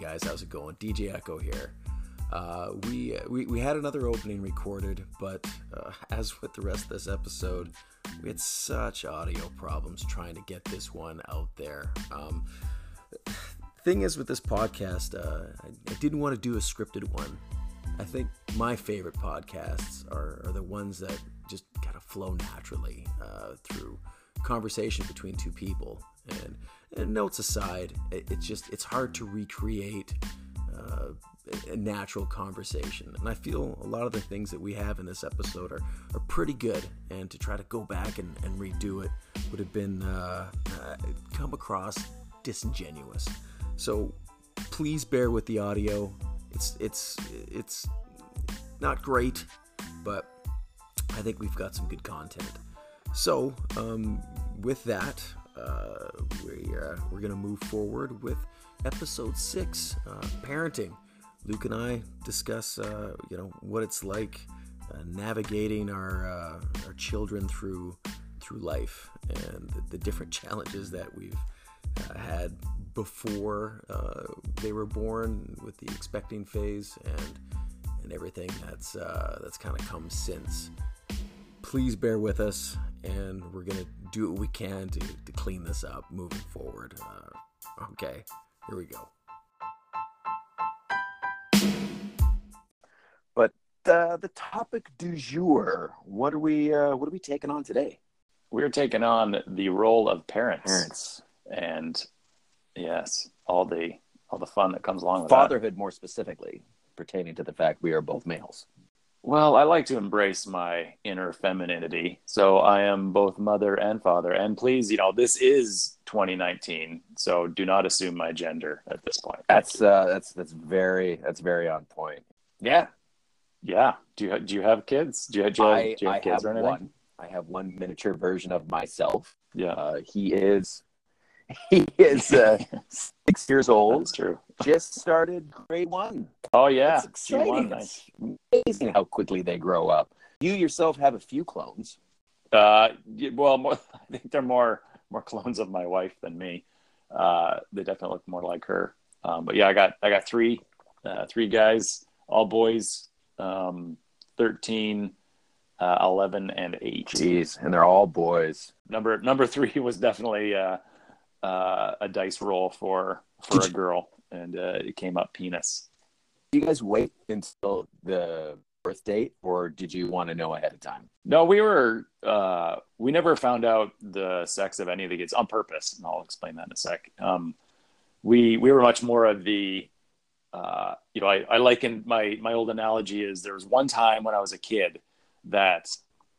guys, how's it going? DJ Echo here. Uh, we, we we had another opening recorded, but uh, as with the rest of this episode, we had such audio problems trying to get this one out there. Um, thing is with this podcast, uh, I, I, didn't want to do a scripted one. I think my favorite podcasts are, are the ones that just kind of flow naturally uh, through conversation between two people. And, and notes aside, it, it's just it's hard to recreate uh, a natural conversation. And I feel a lot of the things that we have in this episode are, are pretty good. And to try to go back and, and redo it would have been uh, uh, come across disingenuous. So please bear with the audio. It's it's it's not great, but I think we've got some good content. So um, with that, uh, we, uh, we're going to move forward with episode six, uh, parenting. Luke and I discuss, uh, you know, what it's like uh, navigating our uh, our children through through life and the, the different challenges that we've had before they were born with the expecting phase and and everything that's that's kind of come since. Please bear with us, and we're gonna do what we can to, to clean this up moving forward. Uh, okay, here we go. But uh, the topic du jour, what are we uh, what are we taking on today? We're taking on the role of parents. Parents. And yes, all the all the fun that comes along with fatherhood that. more specifically pertaining to the fact we are both males. Well, I like to embrace my inner femininity. So I am both mother and father. And please, you know, this is 2019, so do not assume my gender at this point. That's uh, that's that's very that's very on point. Yeah, yeah. Do you do you have kids? Do you, do you have, I, do you have I kids have or anything? one. I have one miniature version of myself. Yeah, Uh, he is he is uh, six years old. that's true. Just started grade one. Oh yeah, It's Q1, exciting. nice. It's amazing how quickly they grow up. You yourself have a few clones. Uh, well, more, I think they're more more clones of my wife than me. Uh, they definitely look more like her. Um, but yeah, I got I got three uh, three guys, all boys, um, 13, uh, 11, and eight. Jeez, and they're all boys. Number number three was definitely uh, uh, a dice roll for for a girl, and uh, it came up penis. Do you guys wait until the birth date, or did you want to know ahead of time? No, we were uh, we never found out the sex of any of the kids on purpose, and I'll explain that in a sec. Um, we we were much more of the uh, you know I, I liken my my old analogy is there was one time when I was a kid that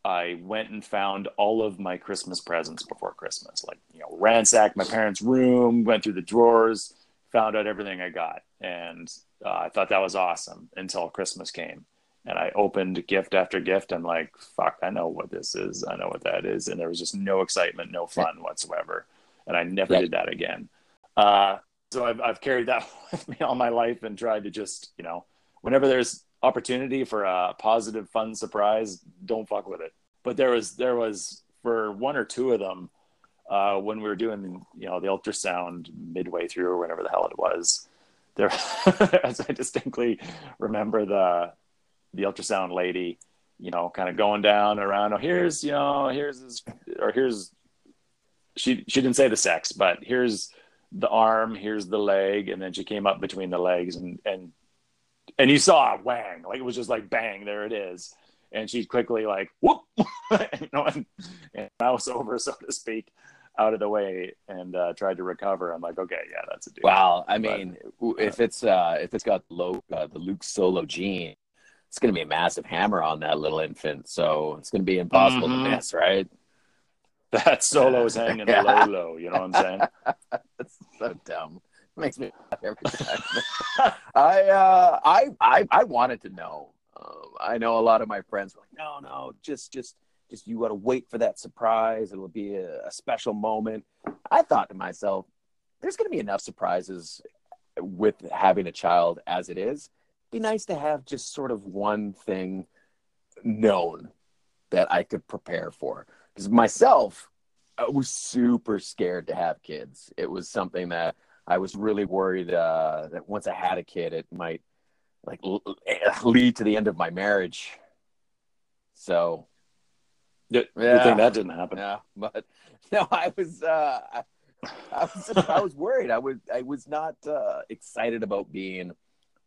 I went and found all of my Christmas presents before Christmas, like you know ransacked my parents' room, went through the drawers, found out everything I got, and uh, I thought that was awesome until Christmas came and I opened gift after gift. I'm like, fuck, I know what this is. I know what that is. And there was just no excitement, no fun whatsoever. And I never Yeah. did that again. Uh, so I've, I've carried that with me all my life and tried to just, you know, whenever there's opportunity for a positive, fun surprise, don't fuck with it. But there was, there was for one or two of them, uh, when we were doing, you know, the ultrasound midway through or whatever the hell it was, there, as I distinctly remember the, the ultrasound lady, you know, kind of going down around. Oh, here's you know, here's his, or here's she she didn't say the sex, but here's the arm, here's the leg, and then she came up between the legs and and and you saw a whang, like it was just like bang, there it is, and she quickly like whoop, you know, and, and mouse over, so to speak, out of the way and uh, tried to recover. I'm like, okay, yeah, that's a dude. Wow, I But- mean, if it's uh, if it's got low, uh, the Luke Solo gene, it's going to be a massive hammer on that little infant. So it's going to be impossible Mhm. to miss, right? that solo's hanging Yeah. low, low. You know what I'm saying? That's so dumb. Makes me laugh every time. I, uh, I, I, I wanted to know. Um, I know a lot of my friends were like, no, no, just, just, just you got to wait for that surprise. It'll be a, a special moment. I thought to myself, there's going to be enough surprises with having a child as it is. Be nice to have just sort of one thing known that I could prepare for. Because myself, I was super scared to have kids. It was something that I was really worried uh, that once I had a kid, it might like l- lead to the end of my marriage. So, Yeah. good thing that didn't happen. yeah, but no, I was, uh, I, I was, just, I was worried. I was, I was not uh, excited about being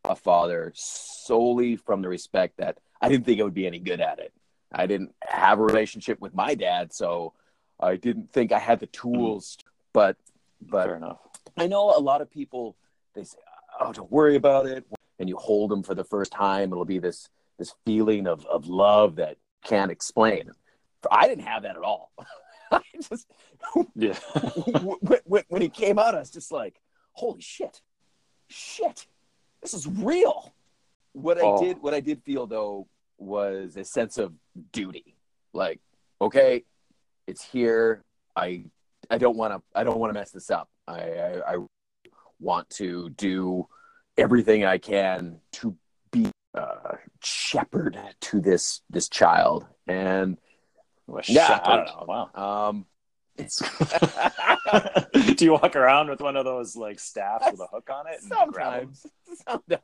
a father solely from the respect that I didn't think I would be any good at it. I didn't have a relationship with my dad, so I didn't think I had the tools. But, but Fair enough. I know a lot of people they say, "Oh, don't worry about it," and you hold them for the first time. It'll be this this feeling of of love that can't explain. I didn't have that at all. I just Yeah. when, when, when he came out, I was just like, "Holy shit, shit, this is real." What I Oh. did, what I did feel though, was a sense of duty. Like, okay, it's here. I I don't want to I don't want to mess this up. I, I I want to do everything I can to be a shepherd to this this child. And Well, Yeah. I don't know. Wow. um, Do you walk around with one of those like staffs with a hook on it? and grab 'em? sometimes,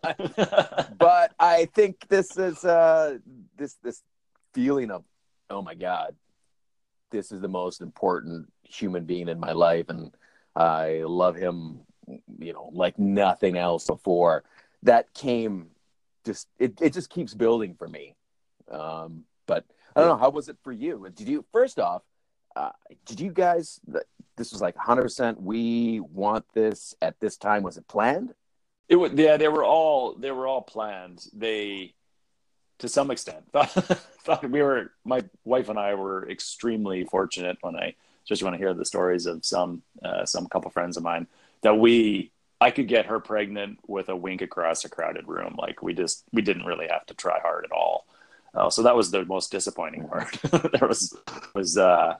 sometimes. but I think this is uh this this feeling of oh my god, this is the most important human being in my life, and I love him, you know, like nothing else before. That came just it it just keeps building for me. Um, but I don't know how was it for you? Did you first off? Uh, did you guys? This was like 100. percent We want this at this time. Was it planned? It was yeah, they were all they were all planned. They to some extent thought, thought we were my wife and I were extremely fortunate when I especially want to hear the stories of some uh, some couple friends of mine that we I could get her pregnant with a wink across a crowded room. Like we just we didn't really have to try hard at all. Uh, so that was the most disappointing part. there was was uh,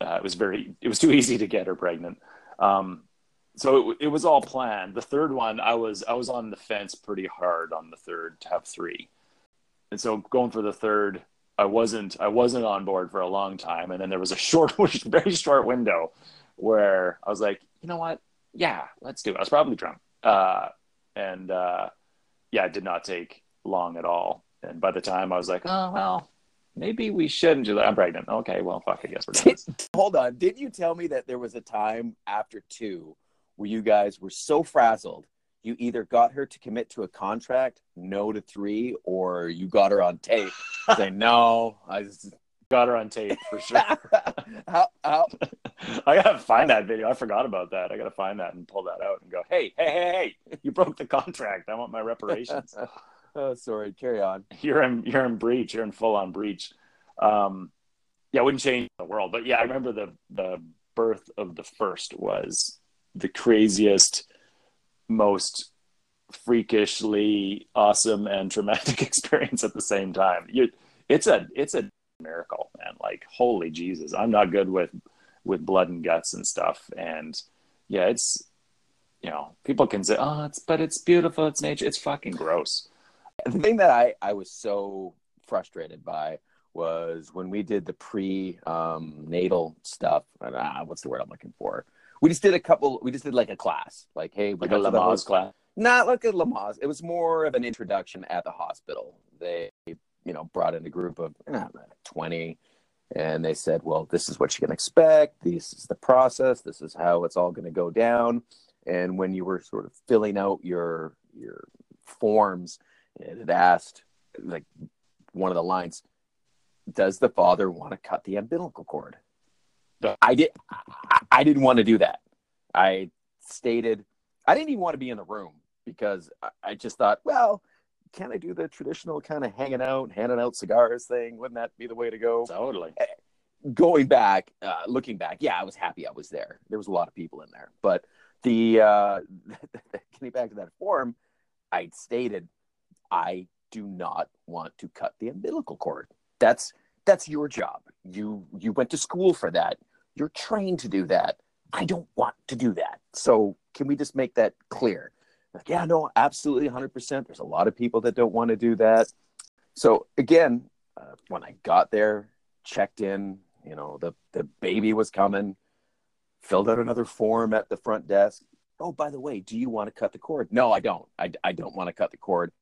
uh, it was very it was too easy to get her pregnant. Um, so it, it was all planned. The third one, I was I was on the fence pretty hard on the third to have three, and so going for the third, I wasn't I wasn't on board for a long time, and then there was a short, very short window where I was like, you know what, yeah, let's do it. I was probably drunk, uh, and uh, yeah, it did not take long at all. And by the time I was like, oh well, maybe we shouldn't. She's like, I'm pregnant. Okay, well, fuck. I guess we're this. Hold on. Did you tell me that there was a time after two where you guys were so frazzled you either got her to commit to a contract, no to three, or you got her on tape saying no. I just Got her on tape for sure. how, how, I gotta find that video. I forgot about that. I gotta find that and pull that out and go, hey, hey, hey, hey! You broke the contract. I want my reparations. oh, sorry. Carry on. you're in you're in breach. You're in full on breach. Um, yeah, I wouldn't change the world, but yeah, I remember the the birth of the first was the craziest, most freakishly awesome and traumatic experience at the same time. You, it's a it's a miracle, man. Like holy Jesus, I'm not good with with blood and guts and stuff, and yeah, it's you know people can say, oh, it's but it's beautiful, it's nature, it's fucking gross. The thing that I, I was so frustrated by was when we did the pre um, natal stuff. Ah, what's the word I'm looking for? We just did a couple. We just did like a class. Like, hey, we Like a Lamaze class. not like a Lamaze. It was more of an introduction at the hospital. They, you know, brought in a group of eh, 20 and they said, well, this is what you can expect. This is the process. This is how it's all going to go down. And when you were sort of filling out your, your forms, it asked like one of the lines, does the father want to cut the umbilical cord? I did. I, I didn't want to do that. I stated I didn't even want to be in the room because I, I just thought, well, can I do the traditional kind of hanging out, handing out cigars thing? Wouldn't that be the way to go? Totally. Going back, uh, looking back, yeah, I was happy I was there. There was a lot of people in there, but the uh, getting back to that form, I stated, I do not want to cut the umbilical cord. That's that's your job. You you went to school for that. You're trained to do that. I don't want to do that. So can we just make that clear? Like, yeah, no, absolutely, hundred percent. There's a lot of people that don't want to do that. So again, uh, when I got there, checked in, you know, the the baby was coming, filled out another form at the front desk. oh, by the way, do you want to cut the cord? No, I don't. I, I don't want to cut the cord.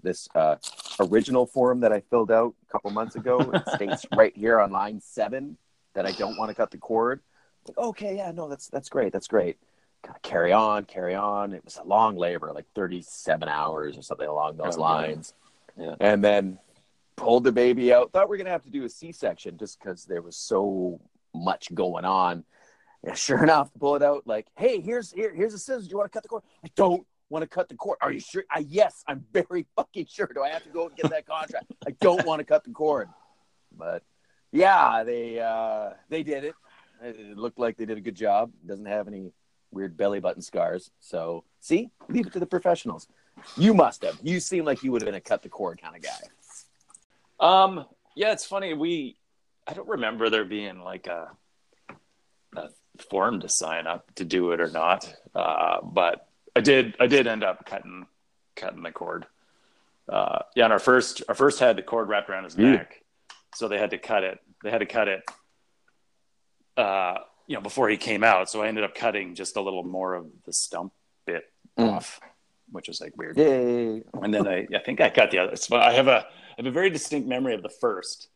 This uh, original form that I filled out a couple months ago it states right here on line seven that I don't want to cut the cord. Like, okay, yeah, no, that's that's great, that's great. Gotta carry on, carry on. It was a long labor, like 37 hours or something along those Oh, lines. Yeah. And then pulled the baby out. Thought we are gonna have to do a C-section just because there was so much going on. Yeah, sure enough, pull it out. Like, hey, here's here, here's a scissors. Do you want to cut the cord? I don't want to cut the cord. Are you sure? I, yes, I'm very fucking sure. Do I have to go and get that contract? I don't want to cut the cord. But yeah, they uh, they did it. It looked like they did a good job. Doesn't have any weird belly button scars. So see, leave it to the professionals. You must have. You seem like you would have been a cut the cord kind of guy. Um, yeah, it's funny. We, I don't remember there being like a, a form to sign up to do it or not. Uh, but I did, I did end up cutting, cutting the cord. Uh, yeah, and our first, our first had the cord wrapped around his neck, so they had to cut it. They had to cut it. Uh, you know, before he came out, so I ended up cutting just a little more of the stump bit Mm. off, which was like weird Yay! and then I, I think I cut the other. So I have a I have a very distinct memory of the first,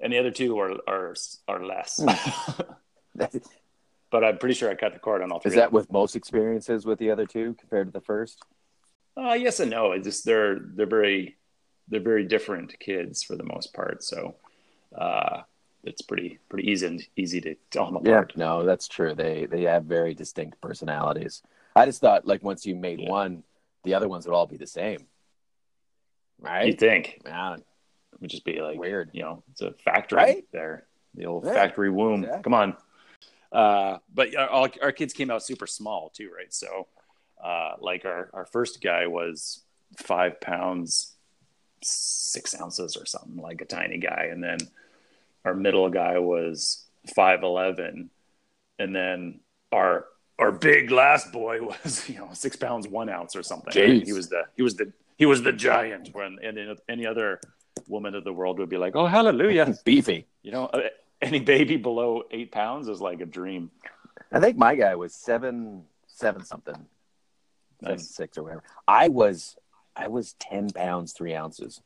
and the other two are are are less. but I'm pretty sure I cut the cord on all three. Is that with most experiences with the other two compared to the first? Uh, yes and no. It's just they're they're very they're very different kids for the most part. So uh, it's pretty pretty easy and easy to tell them apart. no, that's true. They they have very distinct personalities. I just thought like once you made Yeah. one, the other ones would all be the same, right? You think Man, it would just be like Weird. You know, it's a factory Right? there, the old Yeah, factory womb. exactly. Come on. Uh, but our, our kids came out super small too, right? So, uh, like our our first guy was five pounds six ounces or something, like a tiny guy, and then our middle guy was five eleven, and then our our big last boy was you know six pounds one ounce or something. He was the he was the he was the giant. When any any other woman of the world would be like, oh hallelujah, beefy. you know, uh, any baby below eight pounds is like a dream. I think my guy was seven seven something, seven six or whatever. I was I was ten pounds three ounces.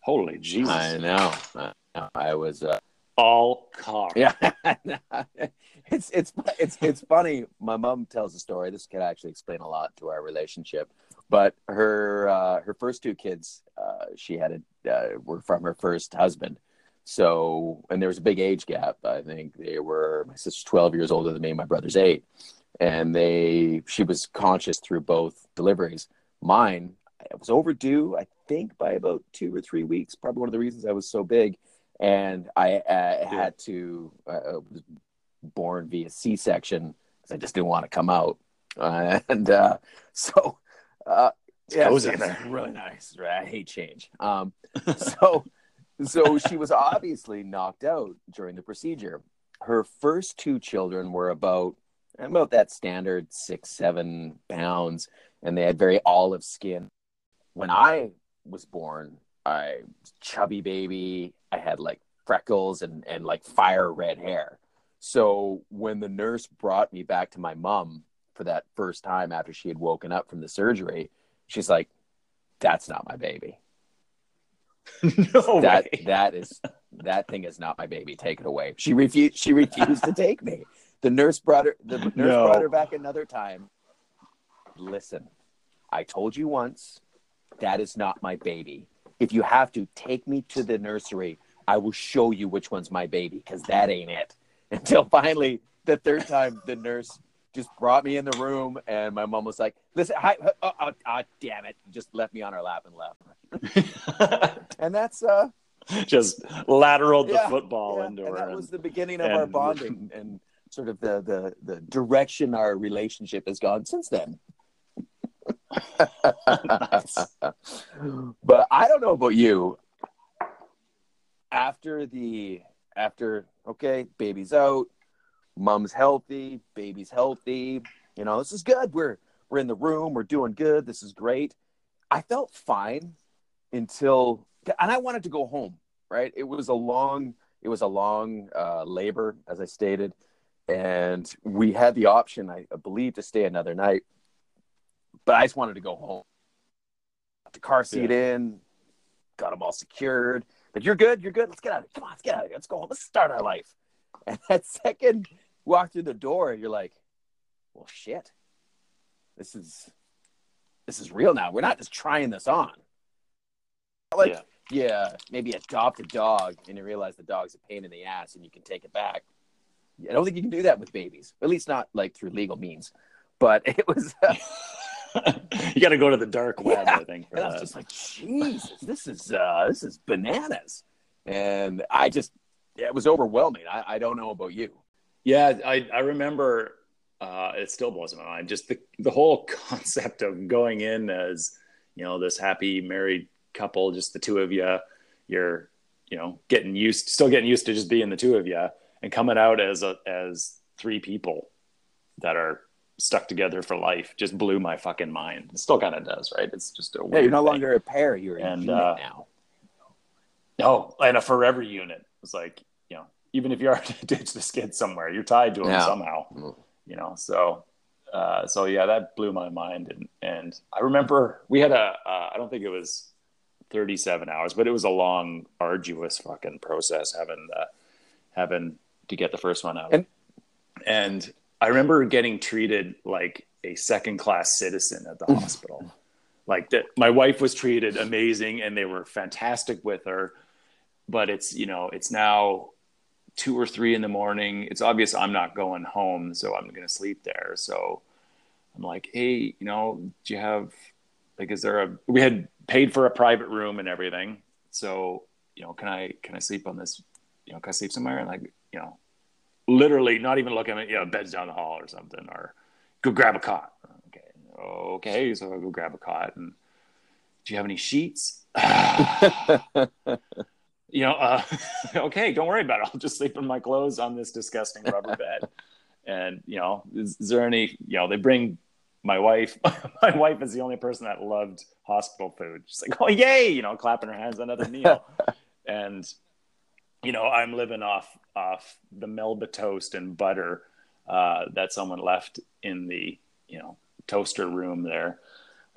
Holy Jesus! I know. I, know. I was. Uh, All car. Yeah, it's it's it's it's funny. My mom tells a story. This could actually explain a lot to our relationship. But her uh, her first two kids, uh, she had a, uh, were from her first husband. So, and there was a big age gap. I think they were my sister's twelve years older than me. My brother's eight, and they she was conscious through both deliveries. Mine, I was overdue. I think by about two or three weeks. Probably one of the reasons I was so big and I uh, had to uh, was born via C-section because I just didn't want to come out, uh, and uh, so uh, yeah, cozy it's in there. really nice. Right? I hate change. Um, so so she was obviously knocked out during the procedure. Her first two children were about about that standard six seven pounds, and they had very olive skin. When I was born, I chubby baby. I had like freckles and and like fire red hair. So when the nurse brought me back to my mom for that first time after she had woken up from the surgery, she's like, "That's not my baby. no that way. that is that thing is not my baby. Take it away." She refused. She refused to take me. The nurse brought her. The nurse No. brought her back another time. Listen, I told you once. That is not my baby. If you have to take me to the nursery, I will show you which one's my baby because that ain't it. Until finally, the third time, the nurse just brought me in the room, and my mom was like, "Listen, hi, oh, oh, oh, damn it!" Just left me on her lap and left. And that's uh, just lateraled the Yeah, football yeah, into and her. that and- was the beginning of our bonding and sort of the the the direction our relationship has gone since then. but I don't know about you. After the after okay, baby's out, mom's healthy, baby's healthy. You know, this is good. We're we're in the room, we're doing good. This is great. I felt fine until and I wanted to go home, right? It was a long it was a long uh, labor, as I stated, and we had the option, I believe, to stay another night. But I just wanted to go home. Got the car seat in, got them all secured. But you're good, you're good. Let's get out of here. Come on, let's get out of here. Let's go home. Let's start our life. And that second walk through the door, you're like, well, shit. This is this is real now. We're not just trying this on. Like, yeah, yeah maybe adopt a dog and you realize the dog's a pain in the ass and you can take it back. I don't think you can do that with babies, at least not like through legal means. But it was. Uh, you got to go to the dark web, yeah. I think. and I was just like, Jesus, this is uh, this is bananas, and I just yeah, it was overwhelming. I, I don't know about you. Yeah, I I remember. Uh, it still blows my mind. Just the the whole concept of going in as you know this happy married couple, just the two of you. You're you know getting used, still getting used to just being the two of you, and coming out as a as three people that are stuck together for life just blew my fucking mind. It still kind of does, right? It's just a yeah. You're no thing. longer a pair. You're and, a unit uh, now. No, and a forever unit. It's like you know, even if you are to ditch this kid somewhere, you're tied to him yeah. somehow. Mm. You know, so uh, so yeah, that blew my mind. And and I remember we had a uh, I don't think it was 37 hours, but it was a long, arduous fucking process having uh, having to get the first one out. And, and I remember getting treated like a second class citizen at the mm. hospital. Like that, my wife was treated amazing, and they were fantastic with her. But it's you know it's now two or three in the morning. It's obvious I'm not going home, so I'm going to sleep there. So I'm like, hey, you know, do you have like, is there a? We had paid for a private room and everything, so you know, can I can I sleep on this? You know, can I sleep somewhere? And like, you know, literally not even looking at you know beds down the hall or something or go grab a cot. Okay okay so i go grab a cot and do you have any sheets? You know uh, okay don't worry about it. I'll just sleep in my clothes on this disgusting rubber bed. And you know is, is there any you know they bring my wife my wife is the only person that loved hospital food. She's like oh yay you know clapping her hands another meal. And you know, I'm living off off the Melba toast and butter uh, that someone left in the you know toaster room there.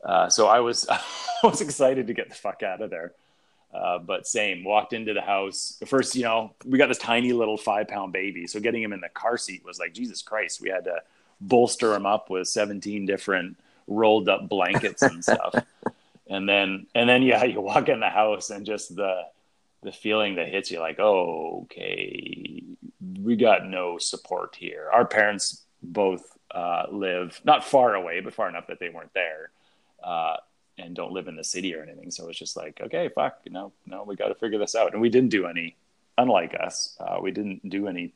Uh, so I was I was excited to get the fuck out of there. Uh, but same, walked into the house. First, you know, we got this tiny little five pound baby. So getting him in the car seat was like, Jesus Christ, we had to bolster him up with 17 different rolled up blankets and stuff. and then, and then, yeah, you walk in the house and just the, the feeling that hits you like, oh, okay, we got no support here. Our parents both uh, live not far away, but far enough that they weren't there, uh, and don't live in the city or anything. So it's just like, okay, fuck, you know, no, we got to figure this out. And we didn't do any, unlike us, uh, we didn't do any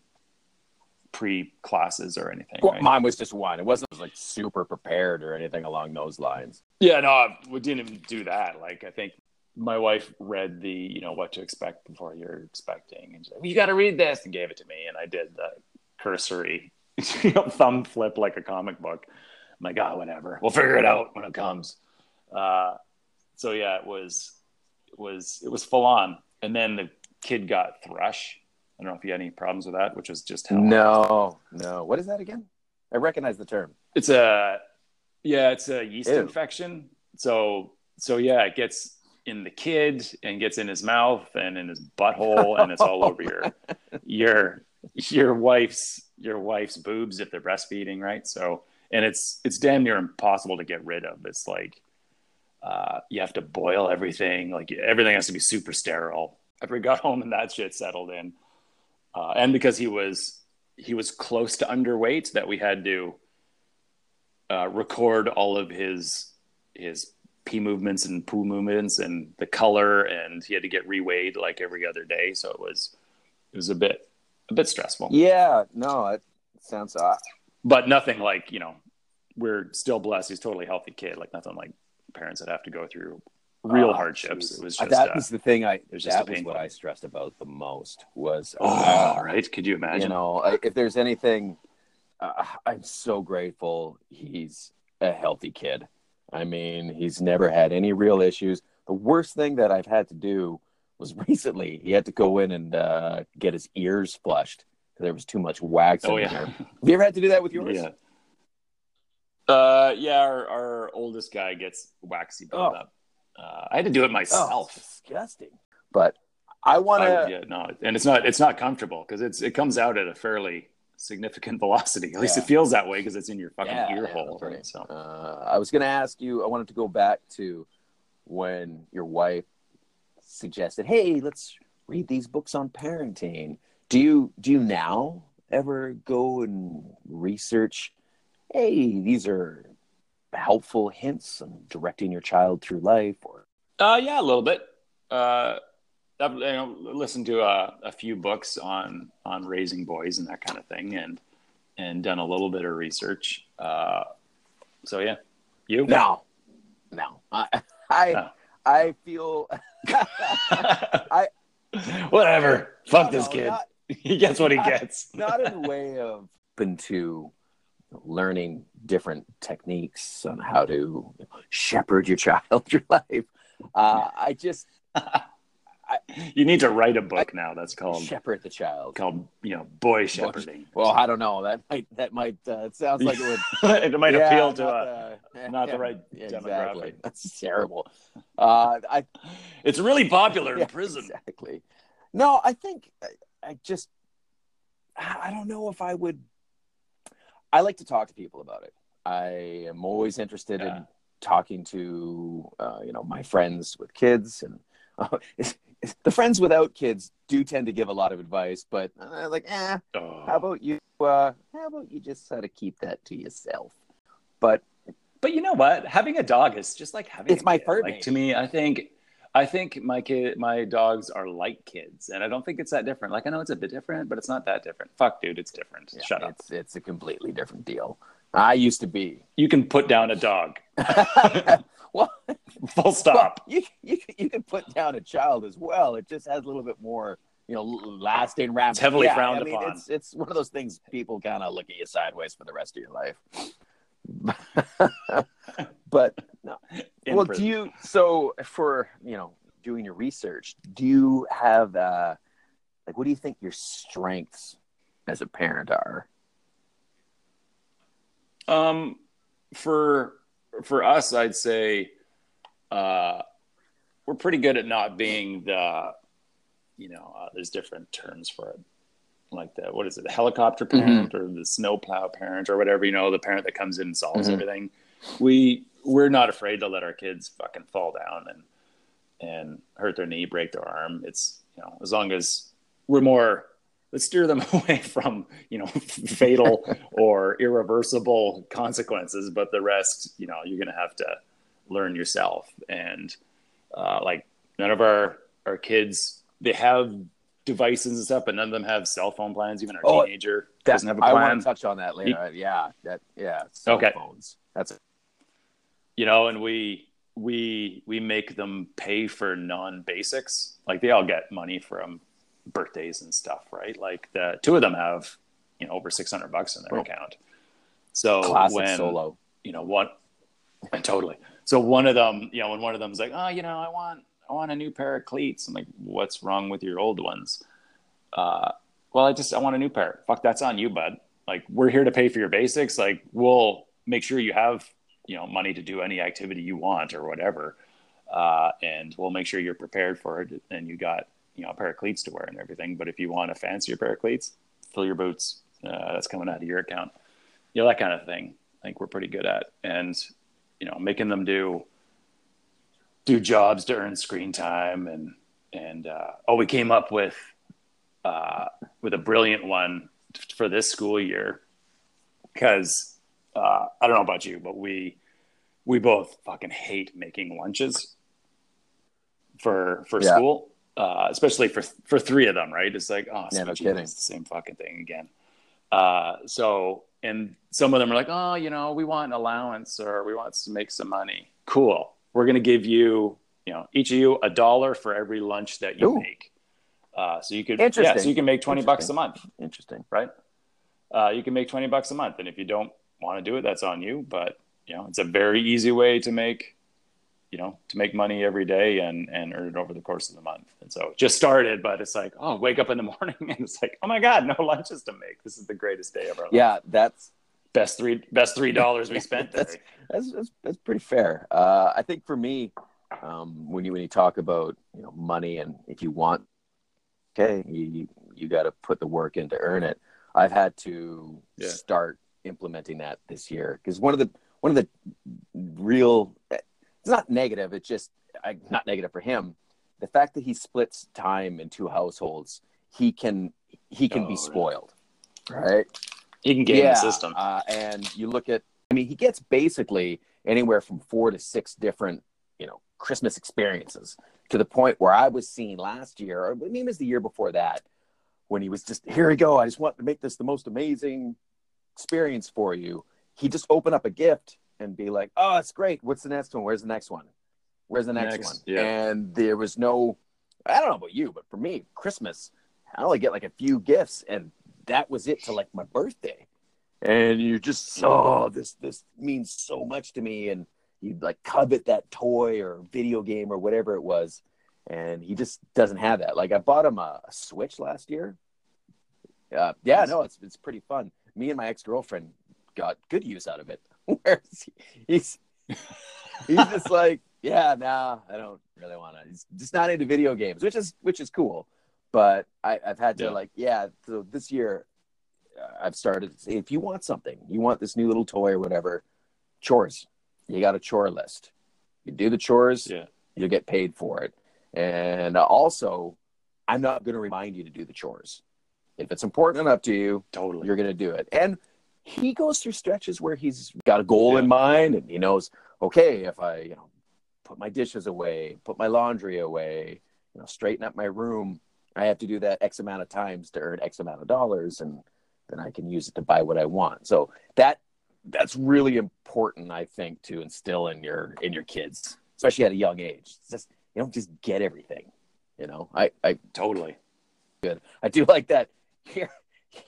pre classes or anything. Well, right? Mine was just one. It wasn't like super prepared or anything along those lines. Yeah, no, we didn't even do that. Like I think my wife read the you know what to expect before you're expecting. And she's like well, you got to read this and gave it to me and i did the cursory you know, thumb flip like a comic book. I'm like oh whatever. We'll figure it out when it comes. Uh, so yeah it was it was it was full on. And then the kid got thrush. I don't know if you had any problems with that which was just hell. No no. What is that again? I recognize the term. It's a yeah it's a yeast Ew. infection. So so yeah it gets in the kid and gets in his mouth and in his butthole and it's all over your your your wife's your wife's boobs if they're breastfeeding right? So and it's it's damn near impossible to get rid of. It's like uh, you have to boil everything. Like everything has to be super sterile. After we got home and that shit settled in. Uh, and because he was he was close to underweight that we had to uh, record all of his his pee movements and poo movements and the color and he had to get reweighed like every other day. So it was it was a bit a bit stressful. Yeah no it sounds odd. But nothing like you know we're still blessed. He's totally healthy kid like nothing like parents that have to go through real oh, hardships. geez. it was just that uh, was the thing i was that was what i stressed about the most was oh uh, right. Could you imagine? you know if there's anything uh, i'm so grateful he's a healthy kid I mean, he's never had any real issues. The worst thing that I've had to do was recently he had to go in and uh, get his ears flushed because there was too much wax. Oh in yeah, there. Have you ever had to do that with yours? yeah. Uh, yeah. Our, our oldest guy gets waxy buildup. Uh, I had to do it Oh, myself. it's disgusting. But I want to. yeah, no, and it's not it's not comfortable because it's it comes out at a fairly significant velocity. At least Yeah. it feels that way because it's in your fucking Yeah, ear hole. right. So Uh, I was going to ask you. I wanted to go back to when your wife suggested, "Hey, let's read these books on parenting." Do you do you now ever go and research? Hey, these are helpful hints on directing your child through life, or Uh, yeah, a little bit. Uh, I've you know, listened to a, a few books on on raising boys and that kind of thing, and and done a little bit of research. Uh, so yeah, you no, no. I I, No. I feel I whatever. Fuck No, this kid. not- he gets what he not- gets. not in the way of open to learning different techniques on how to shepherd your child your life. Uh, I just you need to write a book now. That's called shepherd the child. called you know boy shepherding. Well, I don't know. That might that might. Uh, it sounds like it would. it might yeah, appeal to not a. the, not the right exactly. demographic. That's terrible. Uh, I It's really popular yeah, in prison. Exactly. No, I think I, I just I don't know if I would. I like to talk to people about it. I am always interested Yeah. in talking to uh, you know my friends with kids and uh, the friends without kids do tend to give a lot of advice, but uh, like, eh, Oh. how about you? Uh, how about you just sort of keep that to yourself? But But you know what? Having a dog is just like having. It's my kid. Like to me, I think, I think my kid, my dogs are like kids, and I don't think it's that different. Like I know it's a bit different, but it's not that different. Fuck, dude, it's different. yeah, Shut up. it's it's a completely different deal. I used to be. You can put down a dog. well, Full stop. Well, you you can- you can put down a child as well. It just has a little bit more, you know, lasting rap. It's heavily frowned I mean, upon. It's it's one of those things people kind of look at you sideways for the rest of your life. but no. In well, prison. do you? So for you know doing your research, do you have uh like what do you think your strengths as a parent are? Um, for for us, I'd say uh, we're pretty good at not being the, you know, uh, there's different terms for it, like the what is it, the helicopter parent or the snowplow parent or whatever. You know, the parent that comes in and solves Mhm. everything. We we're not afraid to let our kids fucking fall down and and hurt their knee, break their arm. It's you know, as long as we're more let's steer them away from you know fatal or irreversible consequences but the rest you know you're gonna have to learn yourself and uh, like none of our our kids they have devices and stuff but none of them have cell phone plans even our Oh, teenager That, doesn't have a plan I want to touch on that later. yeah, that yeah. Cell Okay. phones. That's it. you know and we we we make them pay for non-basics like they all get money from birthdays and stuff right? Like the two of them have you know over 600 bucks in their Oh. account. So classic when solo. you know what totally. So one of them you know when one of them's like oh you know i want i want a new pair of cleats i'm like what's wrong with your old ones? Uh well i just i want a new pair. Fuck that's on you bud. Like we're here to pay for your basics. Like we'll make sure you have you know money to do any activity you want or whatever uh and we'll make sure you're prepared for it and you got you know a pair of cleats to wear and everything but if you want a fancier pair of cleats fill your boots. Uh, that's coming out of your account. You know that kind of thing i think we're pretty good at. And you know making them do do jobs to earn screen time and and uh, oh we came up with uh, with a brilliant one for this school year because uh, I don't know about you but we we both fucking hate making lunches for for Yeah. school uh, especially for for three of them right it's like oh Yeah, no kidding. it's the same fucking thing again uh, so, and some of them are like, oh, you know, we want an allowance or we want to make some money. Cool. We're going to give you, you know, each of you a dollar for every lunch that you Ooh. make. Uh, so you could, yeah, so you can make 20 bucks a month, Interesting. right? Uh, you can make 20 bucks a month. And if you don't want to do it, that's on you. But, you know, it's a very easy way to make, you know, to make money every day and and earn it over the course of the month. And so it just started, but it's like, oh, wake up in the morning and it's like, oh my god, no lunches to make. This is the greatest day of our life. Yeah, that's Best three best three dollars we spent That's- that's that's, that's pretty fair. Uh, I think for me, um, when you when you talk about you know money and if you want, okay, you you, you got to put the work in to earn it. I've had to Yeah. start implementing that this year because one of the one of the real it's not negative. It's just I, not negative for him. The fact that he splits time in two households, he can he can Oh, be spoiled, right? He can game the system. Uh, and you look at, I mean, he gets basically anywhere from four to six different, you know, Christmas experiences to the point where I was seeing last year, or maybe it was the year before that, when he was just, here we go. I just want to make this the most amazing experience for you. He just opened up a gift and be like, oh, it's great. What's the next one? Where's the next one? Where's the next, Next, one? yeah. And there was no, I don't know about you, but for me, Christmas, I only get like a few gifts and that was it to like my birthday. And you're just oh this this means so much to me and you'd like covet that toy or video game or whatever it was. And he just doesn't have that. Like I bought him a, a Switch last year. Uh, yeah, no, it's it's pretty fun. Me and my ex girlfriend got good use out of it. Whereas he, he's he's just like, yeah, nah, I don't really want to. He's just not into video games, which is which is cool. But I, I've had to Yeah. like, yeah. So this year, uh, I've started to say, if you want something, you want this new little toy or whatever, chores. You got a chore list. You do the chores, Yeah. you'll get paid for it. And also, I'm not going to remind you to do the chores. If it's important enough to you, Totally. you're going to do it. And he goes through stretches where he's got a goal in mind and he knows, okay, if I, you know, put my dishes away, put my laundry away, you know, straighten up my room, I have to do that X amount of times to earn X amount of dollars and then I can use it to buy what I want. So that that's really important, I think, to instill in your in your kids, especially at a young age. It's just you don't just get everything. You know, I, I Totally. Good. I do like that. Here,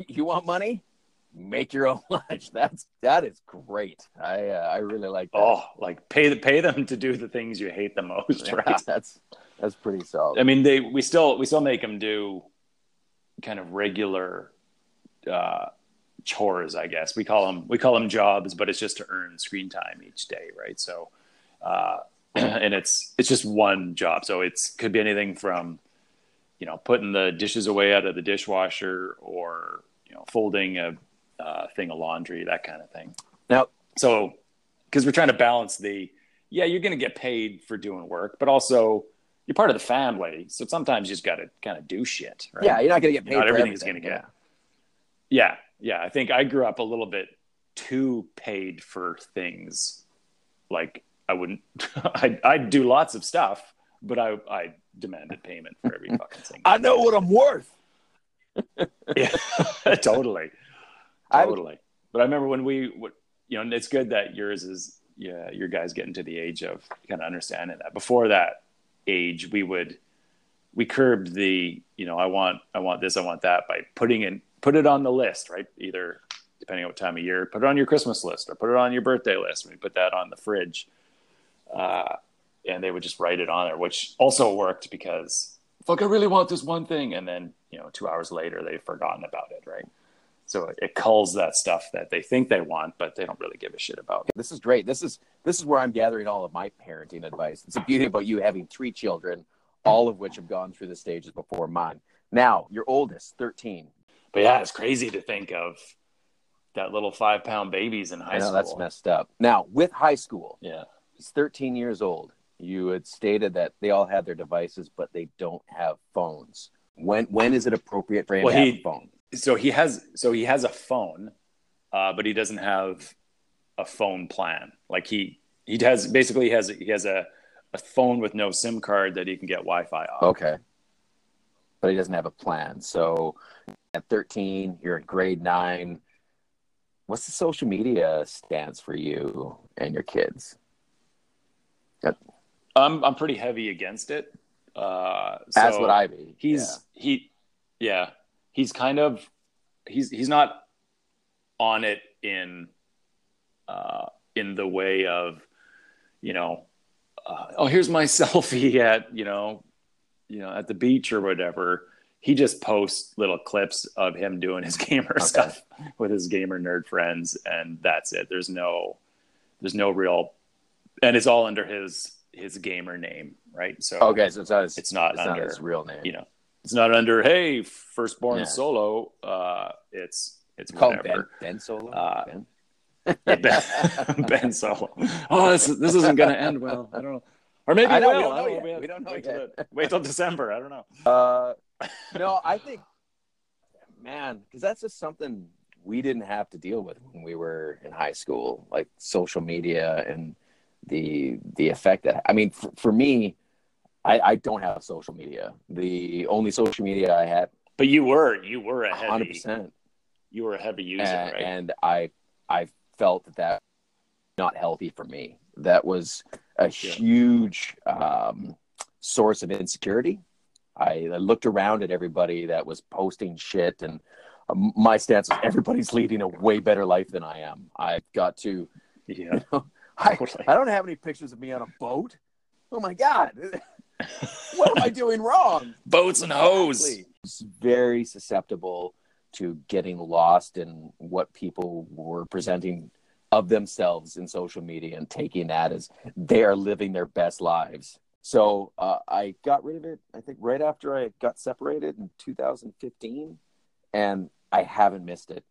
you want money? Make your own lunch. That's that is great. I uh, I really like that. Oh, like pay the pay them to do the things you hate the most, Yeah, right? that's that's pretty solid. I mean, they we still we still make them do kind of regular uh, chores, I guess. We call them we call them jobs, but it's just to earn screen time each day, right? So, uh, and it's it's just one job, so it's could be anything from you know putting the dishes away out of the dishwasher or you know folding a uh, thing of laundry, that kind of thing. Now, So, because we're trying to balance the, yeah, you're going to get paid for doing work, but also you're part of the family. So sometimes you just got to kind of do shit. Right? yeah, you're not gonna get paid. Not everything's everything. gonna get- Yeah. Yeah. I think I grew up a little bit too paid for things. Like I wouldn't, I, I'd do lots of stuff, but I, I demanded payment for every fucking thing. I know what I'm worth. Yeah, totally, I- totally. But I remember when we, you know, it's good that yours is, yeah, your guys getting to the age of kind of understanding that. Before that age, we would, we curbed the, you know, I want, I want this, I want that by putting in, put it on the list, right? Either depending on what time of year, put it on your Christmas list or put it on your birthday list. We put that on the fridge, uh, and they would just write it on there, which also worked because fuck, I really want this one thing, and then you know, two hours later they've forgotten about it, right? So it, culls that stuff that they think they want, but they don't really give a shit about. This is great. This is this is where I'm gathering all of my parenting advice. It's the beauty about you having three children, all of which have gone through the stages before mine. Now, your oldest, 13. But yeah, it's crazy to think of that little five pound babies in high I know school. that's messed up. Now, with high school, Yeah. it's 13 years old. You had stated that they all had their devices, but they don't have phones. When when is it appropriate for him Well, to have he- a phone? So he has so he has a phone, uh, but he doesn't have a phone plan. Like he he has basically has he has a a phone with no SIM card that he can get Wi-Fi off. Okay. But he doesn't have a plan. So at 13, you're in grade nine. What's the social media stance for you and your kids? I'm I'm pretty heavy against it. Uh, As would I be. He's he, yeah, he's kind of he's he's not on it in uh, in the way of you know uh, oh, here's my selfie at you know, you know, at the beach or whatever. He just posts little clips of him doing his gamer Okay. stuff with his gamer nerd friends, and that's it. There's no, there's no real, and it's all under his his gamer name, right? So Okay, so it's not his, it's not it's not his real name. you know, it's not under hey firstborn Yeah. solo. Uh, it's it's called Ben, ben Solo. Uh, ben? Ben, ben Solo. Oh, this this isn't going to end well. I don't know. Or maybe I we don't know yet. We, don't know wait till, wait till December. I don't know. Uh, no, I think, man, because that's just something we didn't have to deal with when we were in high school, like social media and the the effect that. I mean, for, for me, I, I don't have social media. The only social media I had, But you were you were a heavy hundred percent, you were a heavy user, and, right? and I I felt that that not healthy for me. That was a huge um, source of insecurity. I, I looked around at everybody that was posting shit, and um, my stance was everybody's leading a way better life than I am. I've got to. yeah. I, I don't have any pictures of me on a boat. Oh my god, what am I doing wrong? Boats and hose. Exactly. It's very susceptible to getting lost in what people were presenting of themselves in social media and taking that as they are living their best lives. So uh, I got rid of it, I think, right after I got separated in 2015, and I haven't missed it.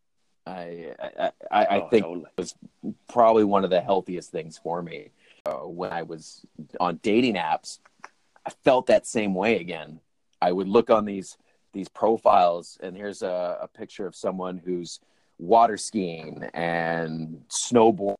I I, I, I Oh, think totally. probably one of the healthiest things for me. Uh, when I was on dating apps, I felt that same way again. I would look on these these profiles, and here's a, a picture of someone who's water skiing and snowboard.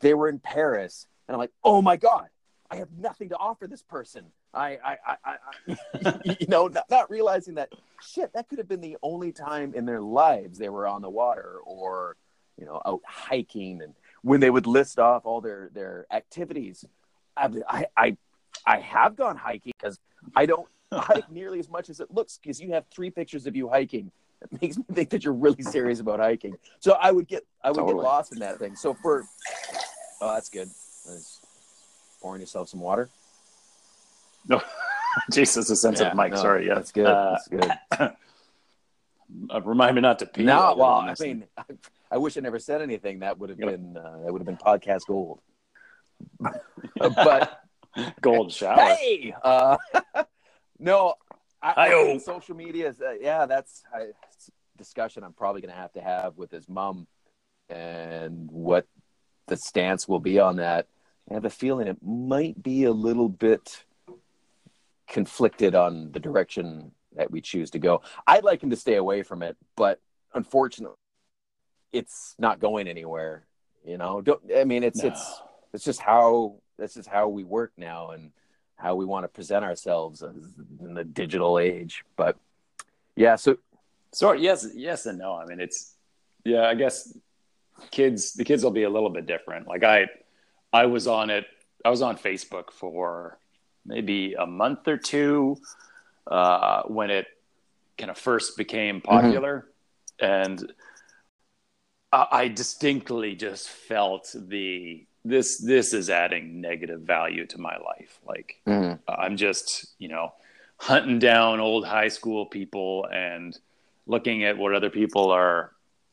They were in Paris, and I'm like, oh my god, I have nothing to offer this person. I, I, I, I, you know, not, not realizing that shit, that could have been the only time in their lives they were on the water or, you know, out hiking. And when they would list off all their their activities, I, I, I have gone hiking because I don't hike nearly as much as it looks because you have three pictures of you hiking. It makes me think that you're really serious about hiking. So I would get I would Totally. get lost in that thing. So for oh, that's good. Nice. Pouring yourself some water. No, Jesus, a sense Yeah, of Mike. no, Sorry, yeah, that's good. Uh, that's good. uh, remind me not to pee. No, while well, I mean, I, I wish I never said anything. That would have Yep. been uh, that would have been podcast gold. but gold shower. hey, uh, no, I, I social media is uh, yeah, that's I, a discussion I'm probably going to have to have with his mom and what the stance will be on that. I have a feeling it might be a little bit conflicted on the direction that we choose to go. I'd like him to stay away from it, but unfortunately, it's not going anywhere. You know, don't I mean it's No. it's it's just how this is how we work now and how we want to present ourselves in the digital age. But yeah, so So yes, yes and no. I mean, it's yeah. I guess kids, the kids will be a little bit different. Like I, I was on it. I was on Facebook for maybe a month or two uh, when it kind of first became popular, and I, I distinctly just felt the this this is adding negative value to my life. Like mm-hmm. I'm just, you know, hunting down old high school people and looking at what other people are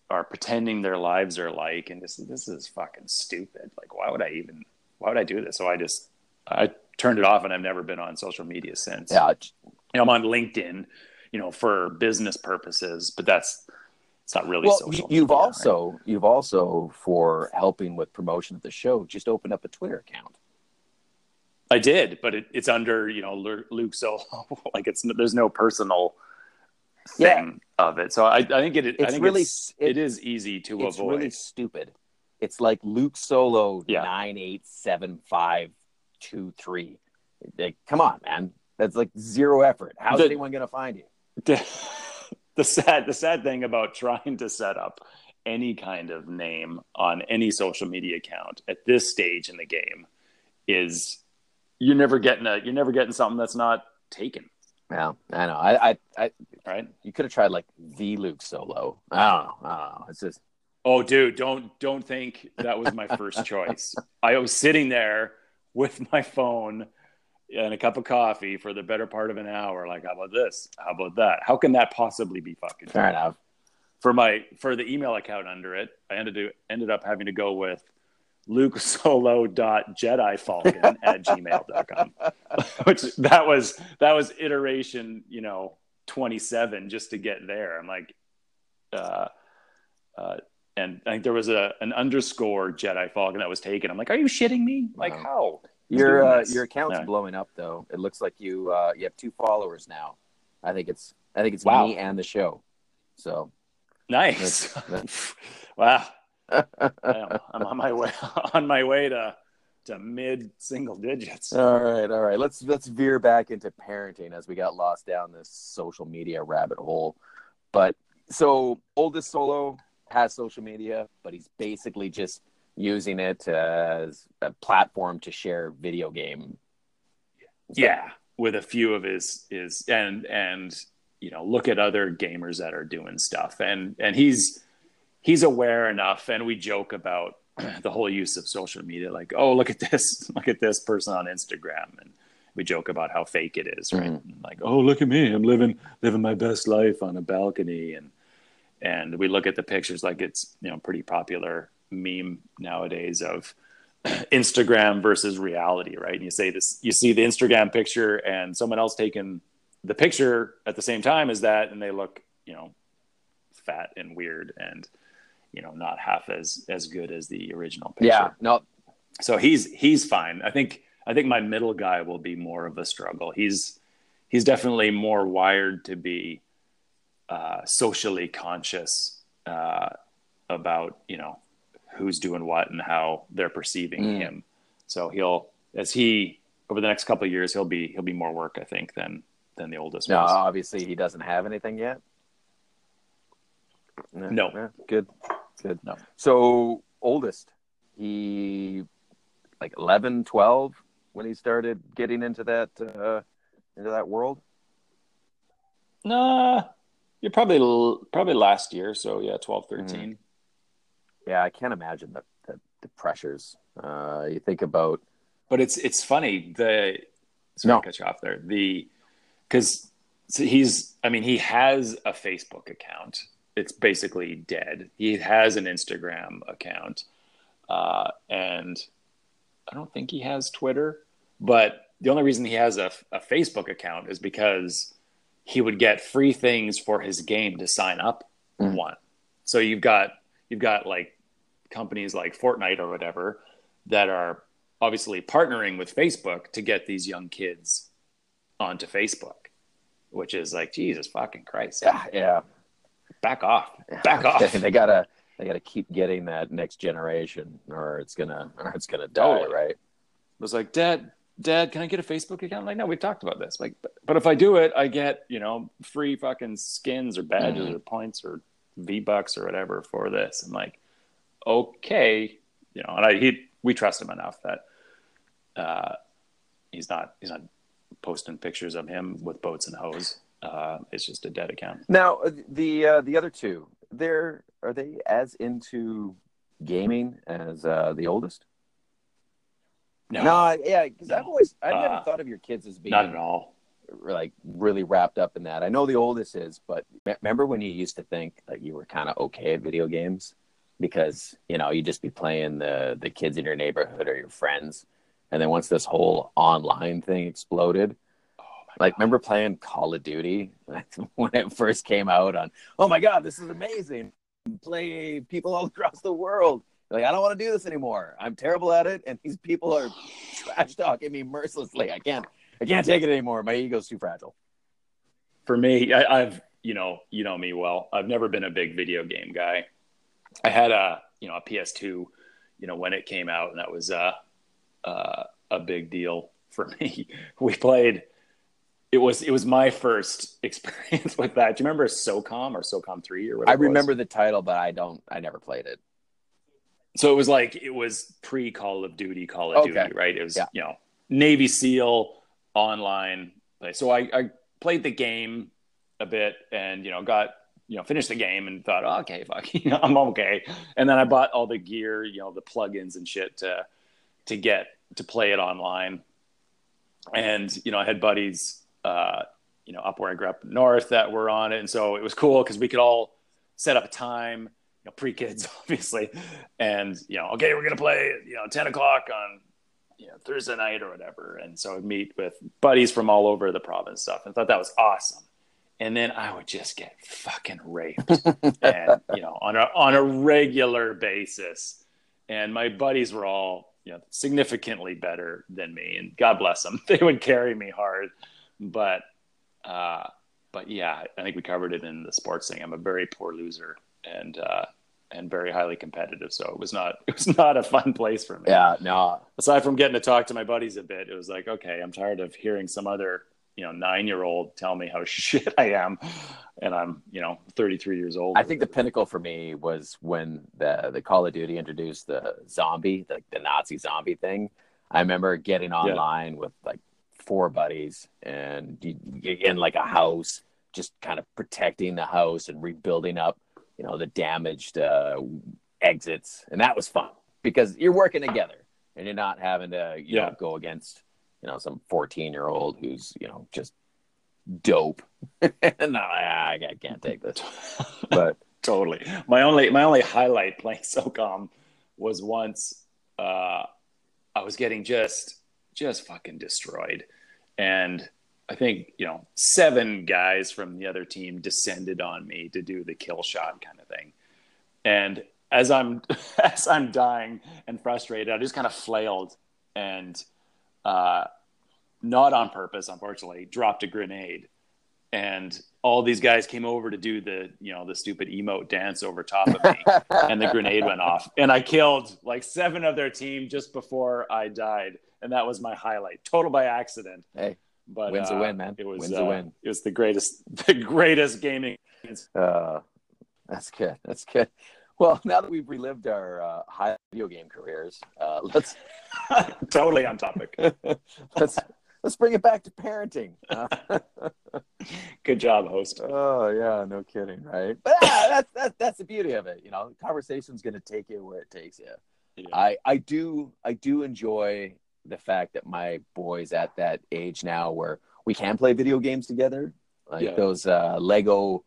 are pretending their lives are like and this this is fucking stupid. Like why would I even why would I do this? So I just I turned it off and I've never been on social media since. yeah, You know, I'm on LinkedIn, you know, for business purposes, but that's it's not really well, social. you- you've media, right? also you've also for helping with promotion of the show just opened up a Twitter account. I did, but it, it's under you know Luke Solo. like it's there's no personal Yeah. thing of it. So I, I think it. I It's think really it's, it- it is easy to it's avoid. really stupid. It's like Luke Solo Yeah. nine eight seven five two three. Like, come on, man. That's like zero effort. How's The- anyone gonna find you? the, the sad the sad thing about trying to set up any kind of name on any social media account at this stage in the game is you're never getting a you're never getting something that's not taken Yeah, I know. I, I, I right you could have tried like the Luke Solo. I don't know. I don't know. It's just oh dude don't don't think that was my first choice i was sitting there with my phone and a cup of coffee for the better part of an hour. Like, how about this? How about that? How can that possibly be fucking Fair enough. for my for the email account under it, I ended to, ended up having to go with lukesolo.jedifalcon at gmail.com. Which that was that was iteration, you know, 27 just to get there. I'm like uh uh and I think there was a an underscore Jedi Falcon that was taken. I'm like, are you shitting me? Like Wow. how? Your uh, your account's blowing up though. It looks like you uh, you have two followers now. I think it's I think it's Wow. me and the show. So Nice. That's- wow. I'm, I'm on my way on my way to to mid single digits. all right, all right. Let's let's veer back into parenting as we got lost down this social media rabbit hole. But so oldest solo has social media, but he's basically just using it as a platform to share video game. yeah with a few of his his and and you know look at other gamers that are doing stuff. And and he's he's aware enough and we joke about the whole use of social media like oh look at this look at this person on instagram. And we joke about how fake it is right? Mm-hmm. Like oh look at me i'm living living my best life on a balcony. And and we look at the pictures like it's you know pretty popular meme nowadays of Instagram versus reality, right? And you say this, you see the Instagram picture and someone else taking the picture at the same time as that, and they look, you know, fat and weird and, you know, not half as as good as the original picture. Yeah, no, So he's he's fine. I think I think my middle guy will be more of a struggle. He's he's definitely more wired to be uh, socially conscious uh, about you know who's doing what and how they're perceiving Mm. him. So he'll as he over the next couple of years he'll be he'll be more work I think than than the oldest no. was. Obviously, he doesn't have anything yet. Yeah, No. yeah, good, good. No. So oldest, he like 11, 12 when he started getting into that uh, into that world. Nah, you're probably probably last year. So yeah, 12, 13. Yeah, I can't imagine the the, the pressures. Uh, you think about but it's it's funny the sorry No. to cut you off there the because he's i mean he has a facebook account it's basically dead he has an instagram account uh, and i don't think he has twitter but the only reason he has a, a facebook account is because he would get free things for his game to sign up Mm. one so you've got you've got like companies like fortnite or whatever that are obviously partnering with Facebook to get these young kids onto Facebook, which is like Jesus fucking Christ. yeah, yeah. Back off. Back off. they gotta they gotta keep getting that next generation, or it's gonna or it's gonna die, Totally. right? It was like, Dad, Dad, can I get a Facebook account? like, no, we've talked about this. Like, but, but if I do it, I get, you know, free fucking skins or badges Mhm. or points or V bucks or whatever for this. I'm like, okay, you know, and I he we trust him enough that uh he's not he's not posting pictures of him with boats and hose. Uh it's just a dead account. Now uh, the uh, the other two, they're are they as into gaming as uh, the oldest? No, No, yeah, because I've always I've never Uh, thought of your kids as being not at all. Like really wrapped up in that. I know the oldest is, but me- remember when you used to think that you were kind of okay at video games because you know you'd just be playing the the kids in your neighborhood or your friends, and then once this whole online thing exploded, Oh like remember playing Call of Duty when it first came out on? Oh my God, this is amazing! Play people all across the world. Like I don't want to do this anymore. I'm terrible at it, and these people are trash talking me mercilessly. I can't. I can't take it anymore. My ego's too fragile. for me, I, I've you know you know me well. I've never been a big video game guy. I had a you know a PS2, you know when it came out, and that was uh, uh, a big deal for me. We played. It was it was my first experience with that. Do you remember SOCOM or SOCOM three or I whatever? was? remember the title, but I don't. I never played it. So it was like it was pre Call of Duty, Call of Okay. Duty, right? It was Yeah. you know Navy SEAL online play. So I, I played the game a bit and you know got you know finished the game and thought oh, okay fuck you know, I'm okay and then I bought all the gear you know the plugins and shit to to get to play it online. And you know, I had buddies, uh, you know, up where I grew up north that were on it, and so it was cool because we could all set up a time, you know, pre kids obviously, and you know, okay, we're gonna play, you know, ten o'clock on you know Thursday night or whatever, and so I'd meet with buddies from all over the province stuff, and thought that was awesome. And then I would just get fucking raped, and you know, on a on a regular basis. And my buddies were all you know significantly better than me, and God bless them, they would carry me hard. But uh, but yeah, I think we covered it in the sports thing. I'm a very poor loser, and uh, and very highly competitive. So it was not it was not a fun place for me. Yeah, no. Aside from getting to talk to my buddies a bit, it was like, okay, I'm tired of hearing some other you know nine year old tell me how shit I am, and I'm you know 33 years old. I think the pinnacle for me was when the the Call of Duty introduced the zombie, the, the Nazi zombie thing. I remember getting online yeah. with like four buddies and in like a house, just kind of protecting the house and rebuilding up, you know, the damaged uh, exits, and that was fun because you're working together and you're not having to you yeah. know go against you know some 14 year old who's you know just dope. no, I, I can't take this, but totally. My only my only highlight playing SOCOM was once uh, I was getting just just fucking destroyed. And I think, you know, seven guys from the other team descended on me to do the kill shot kind of thing. And as I'm as I'm dying and frustrated, I just kind of flailed and uh, not on purpose, unfortunately, dropped a grenade. And all these guys came over to do the, you know, the stupid emote dance over top of me, and the grenade went off, and I killed like seven of their team just before I died and that was my highlight, total by accident. Hey, but wins uh, a win, man. It was wins uh, a win. It was the greatest, the greatest gaming. Uh, that's good. That's good. Well, now that we've relived our uh, high video game careers, uh, let's totally on topic. let's let's bring it back to parenting. Good job, host. Oh yeah, no kidding, right? But yeah, that's that's that's the beauty of it. You know, conversation's going to take you where it takes you. Yeah. I I do I do enjoy the fact that my boys at that age now where we can play video games together, like yeah. those uh, Lego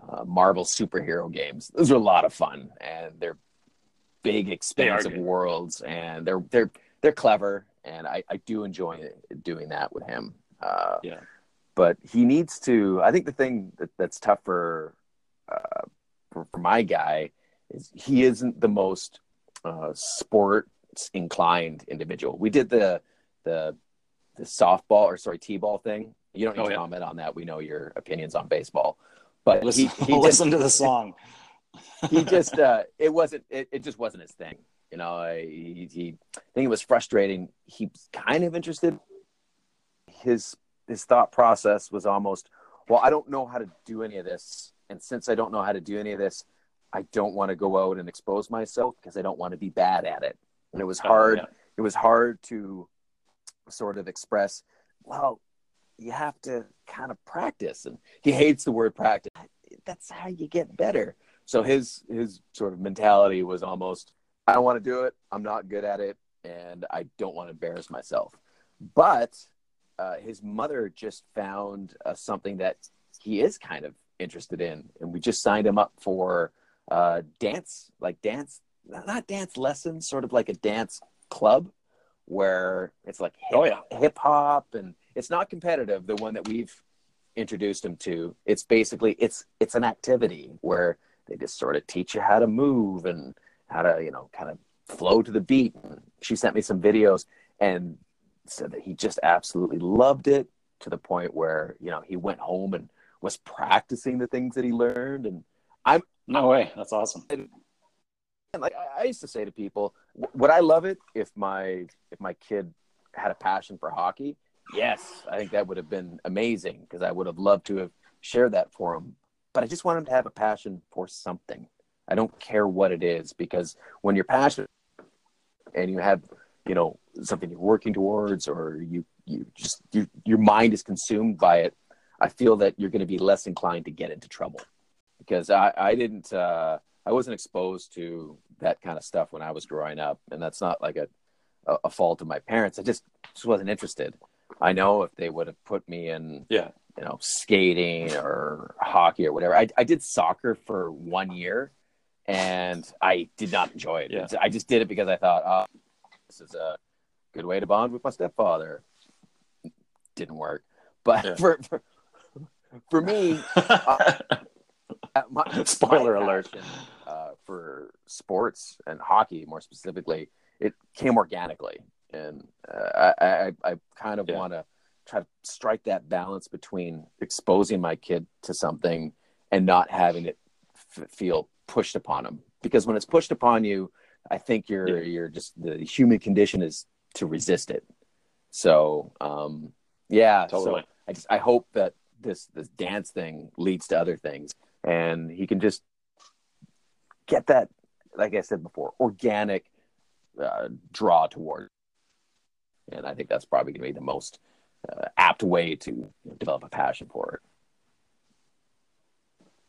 uh, Marvel superhero games. Those are a lot of fun, and they're big, expansive they worlds, and they're they're they're clever, and I, I do enjoy doing that with him. Uh, yeah, but he needs to. I think the thing that, that's tough for, uh, for for my guy is he isn't the most uh, sport inclined individual. We did the the the softball or sorry t-ball thing. You don't need oh, to yeah. comment on that. We know your opinions on baseball, but listen, he, he listen to the song. he just uh, it wasn't it, it just wasn't his thing. You know, he, he I think it was frustrating. He's kind of interested. His his thought process was almost, well, I don't know how to do any of this, and since I don't know how to do any of this, I don't want to go out and expose myself because I don't want to be bad at it and it was oh, hard. Oh, yeah. It was hard to sort of express. Well, you have to kind of practice, and he hates the word practice. That's how you get better. So his his sort of mentality was almost, I don't want to do it. I'm not good at it, and I don't want to embarrass myself. But uh, his mother just found uh, something that he is kind of interested in, and we just signed him up for uh, dance, like dance not dance lessons, sort of like a dance club where it's like hip, oh, yeah. hip hop and it's not competitive. The one that we've introduced him to, it's basically it's it's an activity where they just sort of teach you how to move and how to you know kind of flow to the beat. And she sent me some videos and said that he just absolutely loved it to the point where you know he went home and was practicing the things that he learned and I'm no way that's awesome like I used to say to people, would I love it if my if my kid had a passion for hockey? Yes, I think that would have been amazing because I would have loved to have shared that for him. But I just want him to have a passion for something. I don't care what it is because when you're passionate and you have, you know, something you're working towards or you you just you, your mind is consumed by it, I feel that you're going to be less inclined to get into trouble because I I didn't uh I wasn't exposed to that kind of stuff when I was growing up, and that's not like a a, fault of my parents. I just just wasn't interested. I know if they would have put me in, Yeah. you know, skating or hockey or whatever. I, I did soccer for one year, and I did not enjoy it. Yeah. I just did it because I thought, oh, this is a good way to bond with my stepfather. Didn't work, but Yeah. for, for for me, my, Spoiler my alert. passion, uh, for sports and hockey, more specifically, it came organically, and uh, I, I, I kind of Yeah. want to try to strike that balance between exposing my kid to something and not having it f- feel pushed upon him. Because when it's pushed upon you, I think you're Yeah. you're just the human condition is to resist it. So, um, yeah, Totally. So I just I hope that this this dance thing leads to other things, and he can just get that, like I said before, organic uh, draw toward. And I think that's probably going to be the most uh, apt way to you know, develop a passion for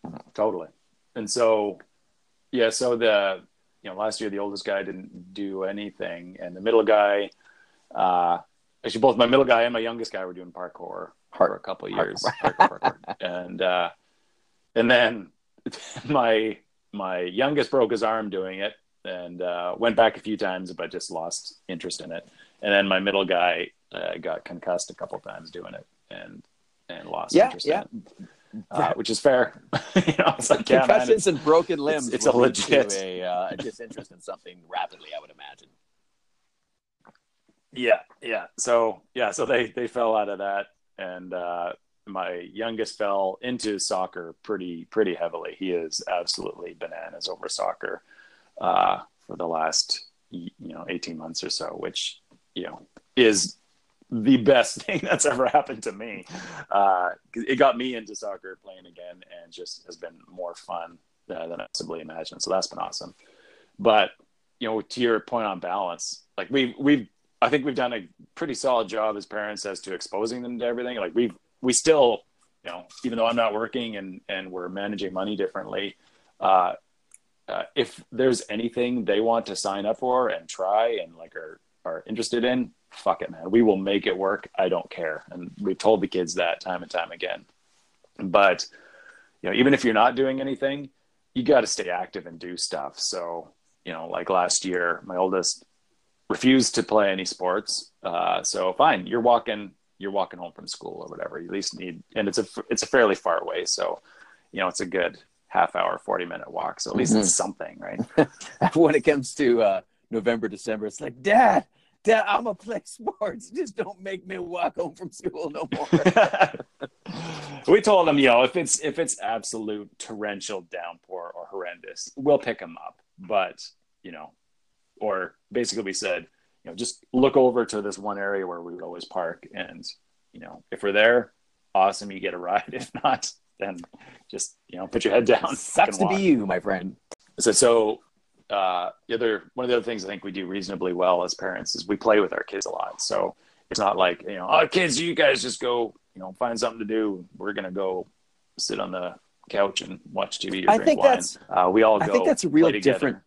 it. Totally. And so, yeah, so the, you know, last year the oldest guy didn't do anything, and the middle guy, uh, actually both my middle guy and my youngest guy were doing parkour for a couple of years, parkour, parkour. and uh, and then my my youngest broke his arm doing it and uh, went back a few times, but just lost interest in it. And then my middle guy uh, got concussed a couple times doing it and and lost Yeah, interest yeah. in it, uh, which is fair. you know, it's like yeah, man, Concussions and broken limbs. it's a lead to legit- a, uh, a disinterest in something rapidly. I would imagine. Yeah, yeah. So yeah, so they they fell out of that, and uh, my youngest fell into soccer pretty pretty heavily. He is absolutely bananas over soccer uh, for the last you know eighteen months or so, which you know is the best thing that's ever happened to me. Uh, it got me into soccer playing again, and just has been more fun uh, than I possibly imagined. So that's been awesome. But you know, to your point on balance, like we've we've I think we've done a pretty solid job as parents as to exposing them to everything. Like we've we still, you know, even though I'm not working and and we're managing money differently, uh, uh, if there's anything they want to sign up for and try and like are are interested in, fuck it, man. We will make it work. I don't care. And we've told the kids that time and time again. But you know, even if you're not doing anything, you got to stay active and do stuff. So you know, like last year, my oldest refused to play any sports. Uh, so fine, you're walking, you're walking home from school or whatever. You at least need, and it's a it's a fairly far away, so you know it's a good half hour, forty minute walk. So at least it's something, right? when it comes to uh, November, December, it's like, Dad, Dad, I'm gonna play sports. Just don't make me walk home from school no more. we told them, you know, if it's if it's absolute torrential downpour or horrendous, we'll pick them up. But you know, or basically we said, you know, just look over to this one area where we would always park, and you know, if we're there, awesome, you get a ride. If not, then just you know, put your head down. Sucks to be you, my friend. so, so uh, the other one of the other things I think we do reasonably well as parents is we play with our kids a lot. So it's not like you know, oh, kids, you guys just go, you know, find something to do. We're gonna go sit on the couch and watch TV or I drink think wine. that's- uh, we all go. I think that's a real different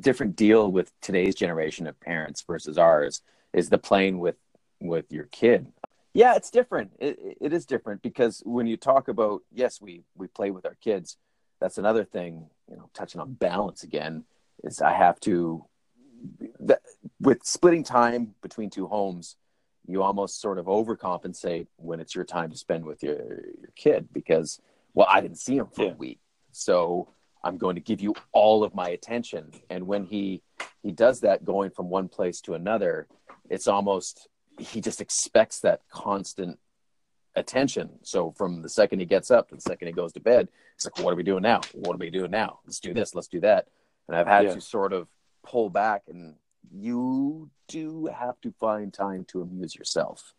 different deal with today's generation of parents versus ours is the playing with with your kid. Yeah, it's different. It, it is different because when you talk about yes, we we play with our kids. That's another thing. You know, touching on balance again is I have to that, with splitting time between two homes. You almost sort of overcompensate when it's your time to spend with your your kid because well, I didn't see him for Yeah. a week, so I'm going to give you all of my attention. And when he he does that, going from one place to another, it's almost he just expects that constant attention. So from the second he gets up to the second he goes to bed, it's like, what are we doing now? What are we doing now? Let's do this. Let's do that. And I've had Yeah. to sort of pull back, and you do have to find time to amuse yourself.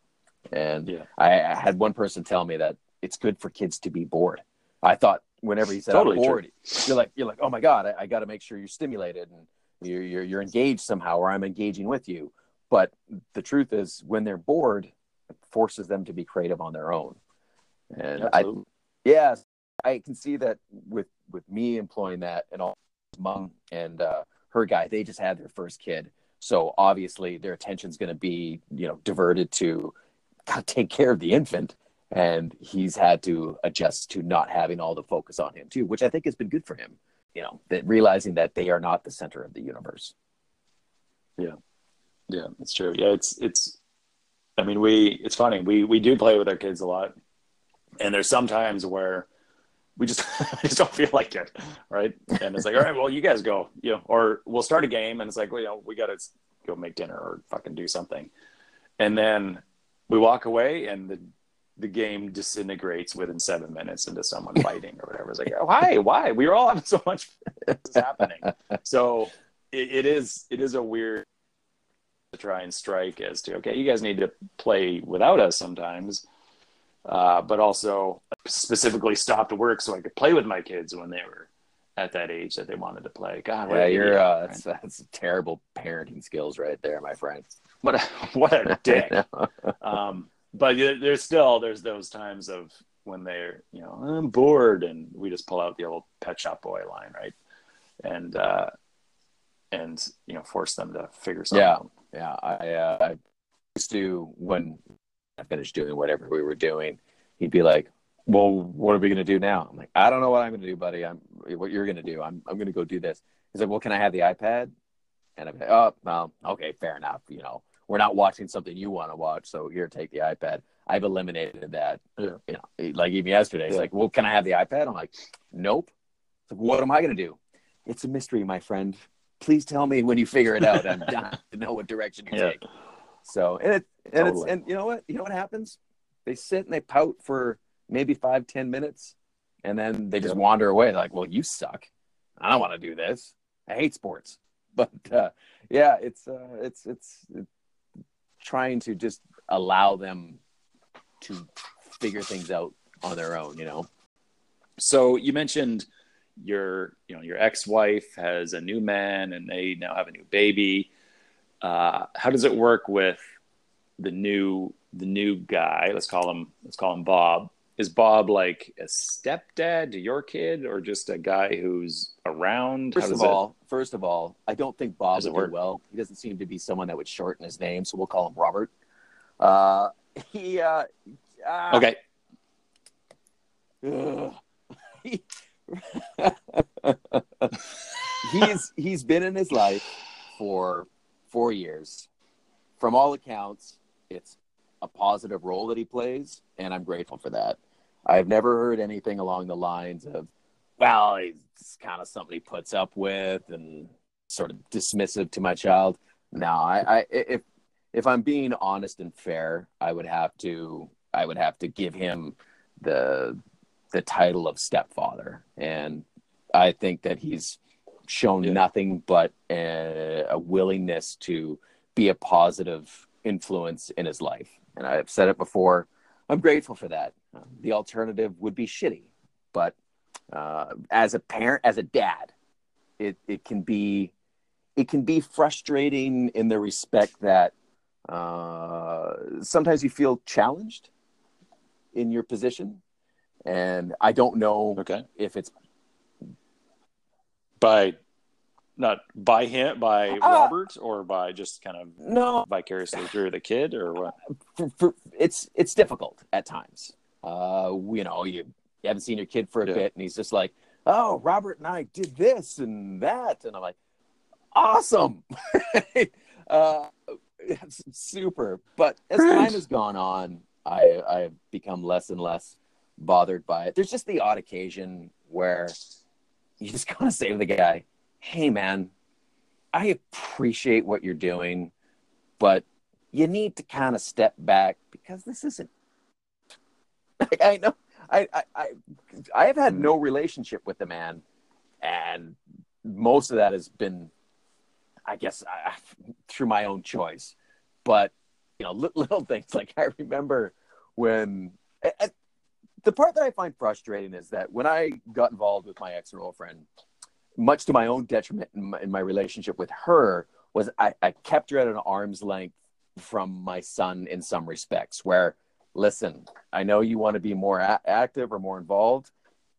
And Yeah. I, I had one person tell me that it's good for kids to be bored. I thought whenever he said Totally bored, you're like you're like, oh my god, I, I got to make sure you're stimulated and you're, you're you're engaged somehow, or I'm engaging with you. But the truth is, when they're bored, it forces them to be creative on their own. And I, Absolutely. yeah, I can see that with with me employing that and all mom and uh, her guy, they just had their first kid. So obviously their attention's going to be, you know, diverted to take care of the infant. And he's had to adjust to not having all the focus on him too, which I think has been good for him. You know, that realizing that they are not the center of the universe. Yeah, yeah, it's true. Yeah, it's it's. I mean, we it's funny. We we do play with our kids a lot, and there's sometimes where we just just don't feel like it, right? And it's like, all right, well, you guys go, you know, or we'll start a game, and it's like, well, you know, we got to go make dinner or fucking do something, and then we walk away, and the the game disintegrates within seven minutes into someone fighting or whatever. It's like, why, why? We were all having so much this is happening. So it, it is it is a weird to try and strike as to okay, you guys need to play without us sometimes, uh, but also specifically stopped work so I could play with my kids when they were at that age that they wanted to play. God, yeah, you're uh, that's, that's terrible parenting skills right there, my friend. What a what a dick. um, but there's still there's those times of when they're you know I'm bored and we just pull out the old Pet Shop Boy line, right? And uh, and you know force them to figure something yeah. out. Yeah, I, uh, I used to when I finished doing whatever we were doing, he'd be like, "Well, what are we going to do now?" I'm like, "I don't know what I'm going to do, buddy. I'm what you're going to do. I'm I'm going to go do this." He's like, "Well, can I have the iPad?" And I'm like, "Oh, well, okay, fair enough. You know, we're not watching something you want to watch, so here, take the iPad." I've eliminated that. Yeah. You know, like even yesterday, Yeah. like, "Well, can I have the iPad?" I'm like, "Nope." It's like, what am I going to do? It's a mystery, my friend. Please tell me when you figure it out. I'm dying to know what direction you Yeah. take. So and it and Totally. it's and you know what you know what happens? They sit and they pout for maybe five ten minutes, and then they just wander away. They're like, "Well, you suck. I don't want to do this. I hate sports." But uh, yeah, it's uh, it's it's it's trying to just allow them to figure things out on their own. You know. So you mentioned your you know your ex-wife has a new man and they now have a new baby. Uh, how does it work with the new the new guy? Let's call him let's call him Bob. Is Bob like a stepdad to your kid or just a guy who's around? First of it- all, first of all, I don't think Bob would do well. He doesn't seem to be someone that would shorten his name, so we'll call him Robert. Uh, he uh, ah, okay, He- he's he's been in his life for four years. From all accounts, it's a positive role that he plays, and I'm grateful for that. I've never heard anything along the lines of, "Well, it's kind of something he puts up with," and sort of dismissive to my child. No, I, I if if I'm being honest and fair, I would have to I would have to give him the the title of stepfather, and I think that he's shown Yeah. nothing but a, a willingness to be a positive influence in his life. And I've said it before. I'm grateful for that. Uh, the alternative would be shitty, but uh, as a parent, as a dad, it it can be it can be frustrating in the respect that uh, sometimes you feel challenged in your position, and I don't know okay. if it's By not by him, by Ah. Robert, or by just kind of no vicariously through the kid, or what? for, for, it's it's difficult at times. Uh, you know, you, you haven't seen your kid for a Yeah. bit, and he's just like, "Oh, Robert and I did this and that," and I'm like, "Awesome!" uh, super. But as time has gone on, I I've become less and less bothered by it. There's just the odd occasion where you just gotta say to the guy, "Hey, man, I appreciate what you're doing, but." you need to kind of step back because this isn't. Like, I know, I, I, I, I have had no relationship with the man, and most of that has been, I guess, I, through my own choice. But you know, li- little things like I remember when. and the part that I find frustrating is that when I got involved with my ex girlfriend, much to my own detriment in my, in my relationship with her, was I, I kept her at an arm's length from my son in some respects where listen i know you want to be more a- active or more involved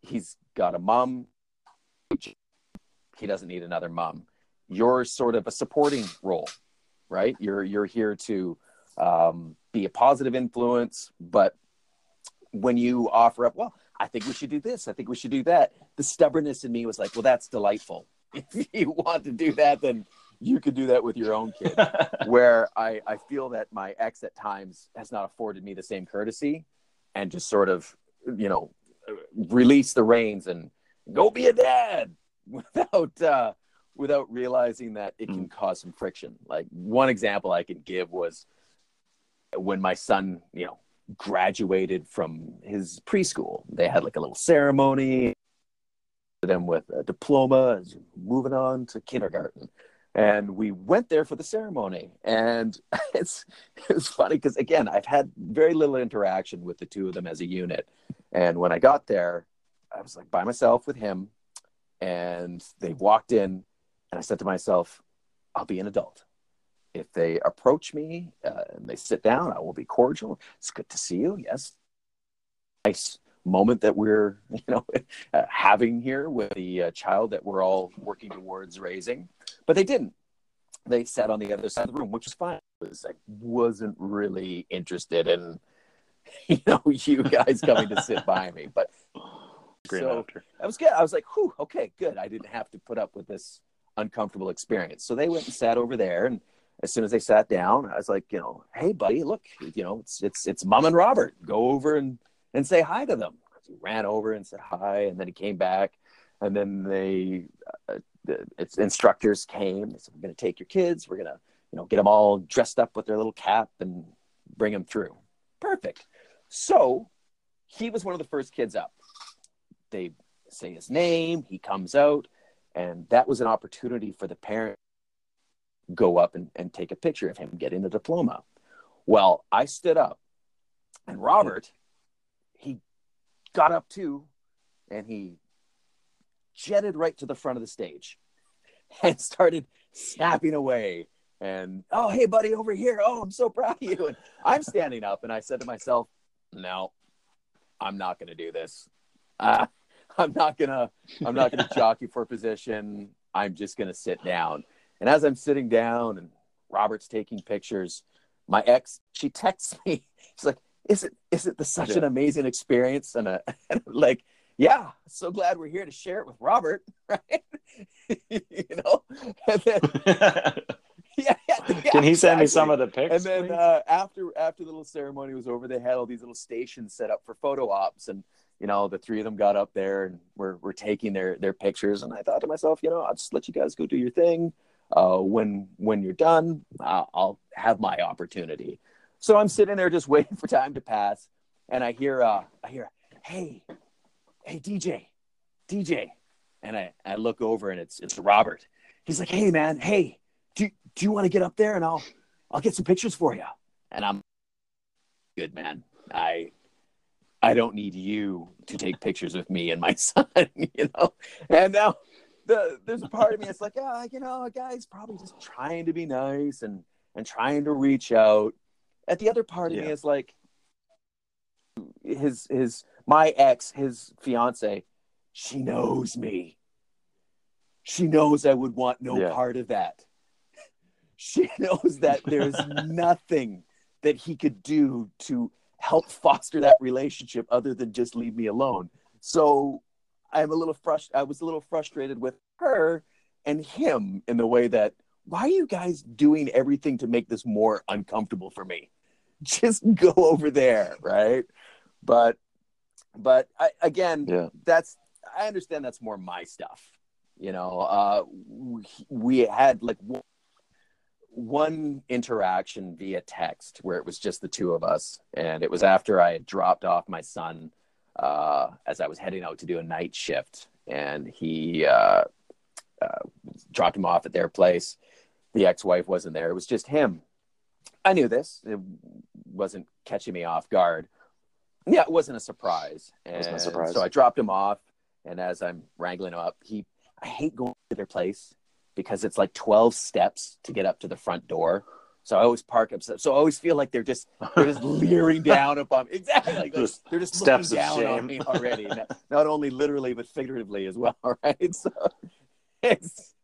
he's got a mom he doesn't need another mom you're sort of a supporting role right? You're you're here to um, be a positive influence, but when you offer up, well, I think we should do this. I think we should do that. The stubbornness in me was like, well, that's delightful. If you want to do that, then you could do that with your own kid. Where I, I feel that my ex at times has not afforded me the same courtesy and just sort of, you know, release the reins and go be a dad without uh, without realizing that it can cause some friction. Like one example I can give was when my son, you know, graduated from his preschool. They had like a little ceremony, them with a diploma, moving on to kindergarten. And we went there for the ceremony. And it's it's funny because again, I've had very little interaction with the two of them as a unit. And when I got there, I was like by myself with him. And they walked in, and I said to myself, I'll be an adult if they approach me uh, and they sit down, I will be cordial. It's good to see you. Yes. Nice moment that we're, you know, having here with the uh, child that we're all working towards raising. But they didn't. They sat on the other side of the room, which was fine. Was I wasn't really interested in, you know, you guys coming to sit by me. But Great so laughter. that was good. I was like, whew, okay, good. I didn't have to put up with this uncomfortable experience. So they went and sat over there and as soon as they sat down, I was like, you know, hey buddy, look, you know, it's it's it's mom and Robert. Go over and and say hi to them. He ran over and said hi, and then he came back, and then they, uh, the its instructors came. They said, we're going to take your kids. We're going to, you know, get them all dressed up with their little cap and bring them through. Perfect. So he was one of the first kids up. They say his name. He comes out, and that was an opportunity for the parent go up and, and take a picture of him getting the diploma. Well, I stood up and Robert, he got up too and he jetted right to the front of the stage and started snapping away. And oh, hey, buddy, over here. Oh, I'm so proud of you. And I'm standing up and I said to myself, no, I'm not going to do this. Uh, I'm not going to, I'm not going to jockey for position. I'm just going to sit down. And as I'm sitting down and Robert's taking pictures, my ex, she texts me. She's like, "Is it is it the, such an amazing experience?" And, uh, and like, "Yeah, so glad we're here to share it with Robert, right?" you know. And then, yeah, yeah, Can he send me some of the pics? And then uh, after after the little ceremony was over, they had all these little stations set up for photo ops, and you know the three of them got up there and were were taking their their pictures. And I thought to myself, you know, I'll just let you guys go do your thing. Uh, when when you're done, uh, I'll have my opportunity. So I'm sitting there just waiting for time to pass, and I hear uh, I hear, hey, hey DJ, DJ, and I I look over and it's it's Robert. He's like, hey man, hey, do do you want to get up there and I'll I'll get some pictures for you. And I'm good man. I I don't need you to take pictures with me and my son, you know. And now the there's a part of me that's like, ah, you know, a guy's probably just trying to be nice and and trying to reach out. At the other part of me is like his his my ex, his fiance, she knows me. She knows I would want no Yeah. part of that. She knows that there's nothing that he could do to help foster that relationship other than just leave me alone. So I'm a little frust- I was a little frustrated with her and him in the way that why are you guys doing everything to make this more uncomfortable for me? Just go over there, right? But but I, again, Yeah. that's I understand that's more my stuff. You know, uh, we, we had like one- one interaction via text where it was just the two of us, and it was after I had dropped off my son uh, as I was heading out to do a night shift, and he uh, uh, dropped him off at their place. The ex-wife wasn't there; it was just him. I knew this; it wasn't catching me off guard. Yeah, it wasn't a surprise. Wasn't a surprise. So I dropped him off, and as I'm wrangling him up, he I hate going to their place because it's like 12 steps to get up to the front door. So I always park up. So I always feel like they're just they're just leering down upon me. Exactly. Like, Just they're just steps of looking down on me already. Not, not only literally but figuratively as well. Right. So it's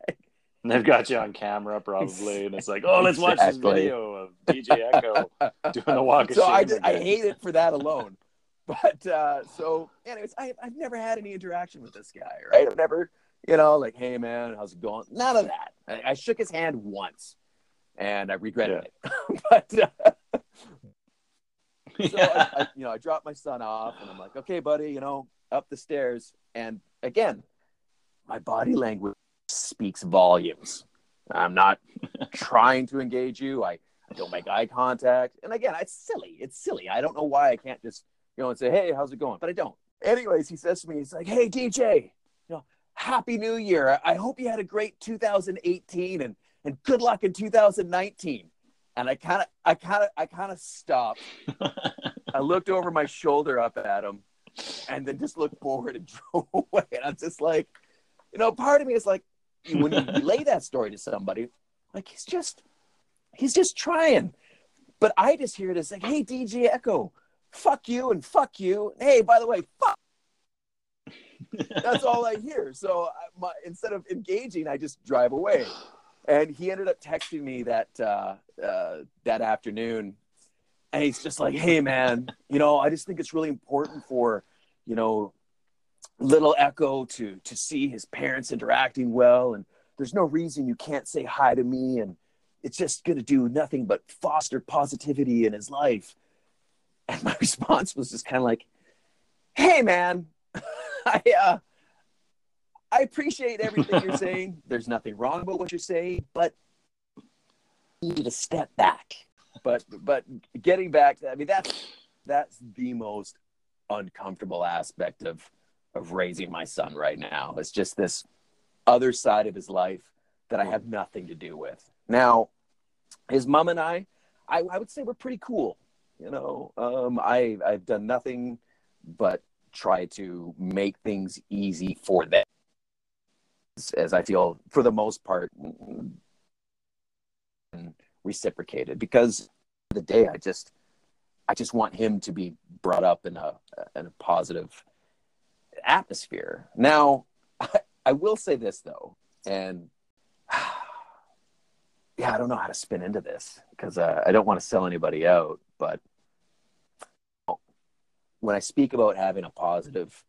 And they've got you on camera probably, and it's like, oh, let's watch this video of DJ Echo doing the walk of so shame. I just, I hate it for that alone. But uh, so, anyways, I, I've never had any interaction with this guy, right? I've never, you know, like, hey man, how's it going? None of that. I, I shook his hand once, and I regretted it. but uh, so I, I, you know, I dropped my son off, and I'm like, okay, buddy, you know, up the stairs, and again, my body language speaks volumes. I'm not trying to engage you. I, I don't make eye contact, and again, it's silly. It's silly. I don't know why I can't just you know and say, hey, how's it going? But I don't. Anyways, he says to me, he's like, hey, DJ, you know, happy New Year. I hope you had a great 2018, and and good luck in 2019. And I kind of, I kind of, I kind of stopped. I looked over my shoulder up at him and then just looked forward and drove away. And I'm just like, you know, part of me is like, when you relay that story to somebody, like he's just, he's just trying. But I just hear this like, hey, DJ Echo, fuck you and fuck you. Hey, by the way, fuck. That's all I hear. So I, my, instead of engaging, I just drive away. And he ended up texting me that uh, uh, that afternoon, and he's just like, "Hey, man, you know, I just think it's really important for, you know, little Echo to to see his parents interacting well, and there's no reason you can't say hi to me, and it's just gonna do nothing but foster positivity in his life." And my response was just kind of like, "Hey, man, I uh, I appreciate everything you're saying. There's nothing wrong about what you're saying, but you need to step back." But but getting back to, I mean, that's that's the most uncomfortable aspect of of raising my son right now. It's just this other side of his life that I have nothing to do with. Now, his mom and I, I, I would say we're pretty cool. You know, um, I I've done nothing but try to make things easy for them, as, as I feel for the most part reciprocated. Because the day, I just I just want him to be brought up in a in a positive atmosphere. Now, I, I will say this though, and yeah, I don't know how to spin into this because uh, I don't want to sell anybody out, but when I speak about having a positive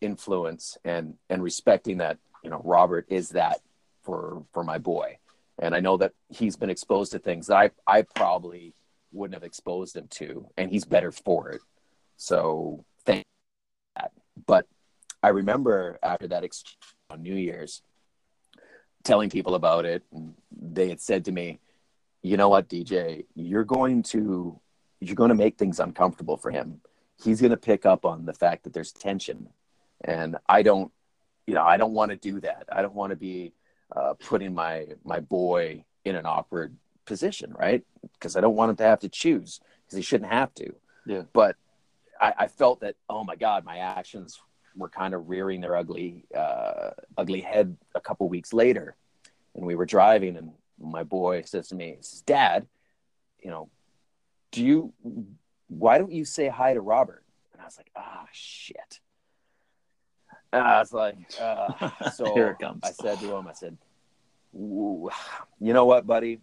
influence and and respecting that, you know, Robert is that for for my boy, and I know that he's been exposed to things that I I probably wouldn't have exposed him to, and he's better for it. So thank that. But I remember after that exchange on New Year's, telling people about it, and they had said to me, "You know what, DJ, you're going to you're going to make things uncomfortable for him. He's going to pick up on the fact that there's tension, and I don't, you know, I don't want to do that. I don't want to be uh, putting my my boy in an awkward position, right? Because I don't want him to have to choose because he shouldn't have to. Yeah. But I, I felt that, oh my God, my actions were kind of rearing their ugly, uh, ugly head a couple weeks later. And we were driving, and my boy says to me, says, Dad, you know, do you, why don't you say hi to Robert? And I was like, ah, shit. And I was like, uh, so Here it comes. I said to him, I said, you know what, buddy?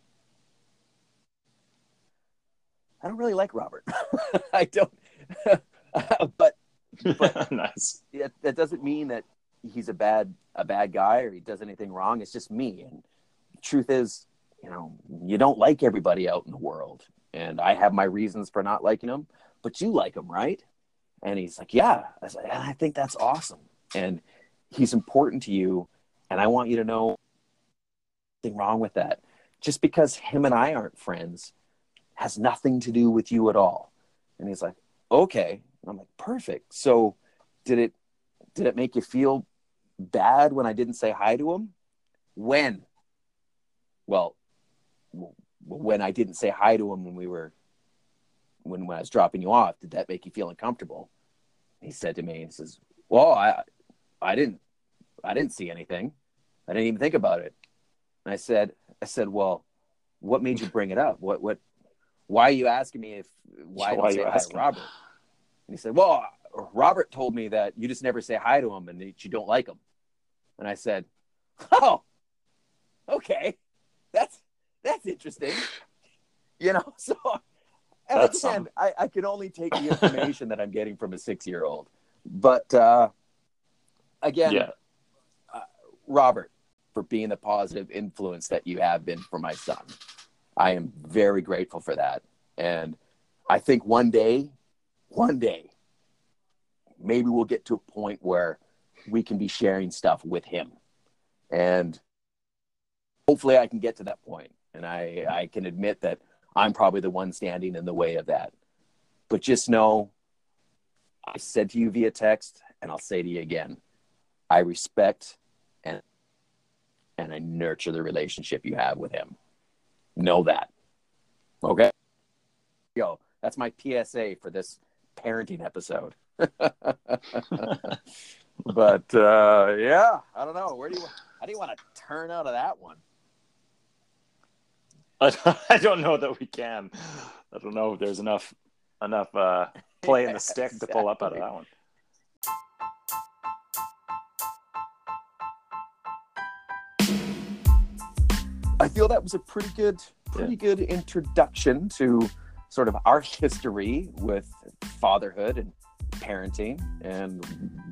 I don't really like Robert. I don't, but nice. that, that doesn't mean that he's a bad a bad guy or he does anything wrong. It's just me. And the truth is, you know, you don't like everybody out in the world, and I have my reasons for not liking him. But you like him, right? And he's like, yeah. I was like, ah, I think that's awesome, and he's important to you, and I want you to know nothing wrong with that. Just because him and I aren't friends has nothing to do with you at all. And he's like, okay. And I'm like, perfect. So did it did it make you feel bad when I didn't say hi to him? When? Well, when I didn't say hi to him when we were when, when I was dropping you off, did that make you feel uncomfortable? He said to me, he says, Well, I I didn't I didn't see anything. I didn't even think about it. And I said, I said, Well, what made you bring it up? What what why are you asking me if why, Why you say hi? Robert? And he said, Well, Robert told me that you just never say hi to him and that you don't like him. And I said, Oh, okay, that's that's interesting. You know, so and again. I, I can only take the information that I'm getting from a six year old. But uh, again, Yeah. Robert, for being the positive influence that you have been for my son. I am very grateful for that. And I think one day, one day, maybe we'll get to a point where we can be sharing stuff with him. And hopefully I can get to that point. And I, I can admit that I'm probably the one standing in the way of that. But just know, I said to you via text, and I'll say to you again, I respect and and I nurture the relationship you have with him. Know that. Okay. Yo, that's my PSA for this parenting episode. but uh, yeah, I don't know. Where do you how do you want to turn out of that one? I don't know that we can. I don't know if there's enough enough uh, play in the stick to pull up out of that one. I feel that was a pretty good, pretty good introduction to sort of our history with fatherhood and parenting. And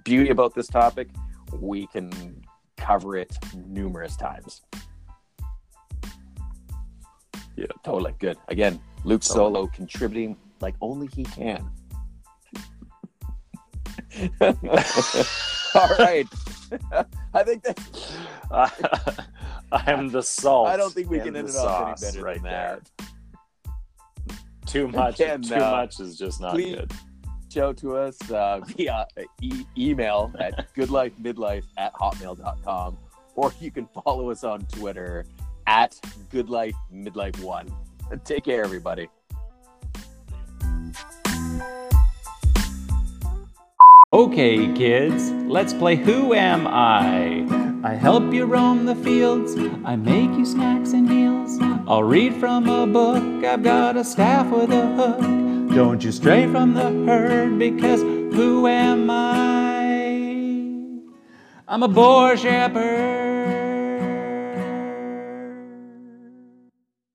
beauty about this topic, we can cover it numerous times. Yeah. totally good. Again, Luke Totally. Solo contributing like only he can. All right. I think that I am the salt. I don't think we can end it off any better right than that. there. Too much. Again, too uh, much is just not please- good. show to us uh, via e- email at goodlifemidlife at hotmail.com or you can follow us on Twitter at goodlifemidlife1. Take care, everybody. Okay, kids, let's play Who Am I? I help you roam the fields, I make you snacks and meals. I'll read from a book, I've got a staff with a hook. Don't you stray from the herd, because who am I? I'm a boar shepherd.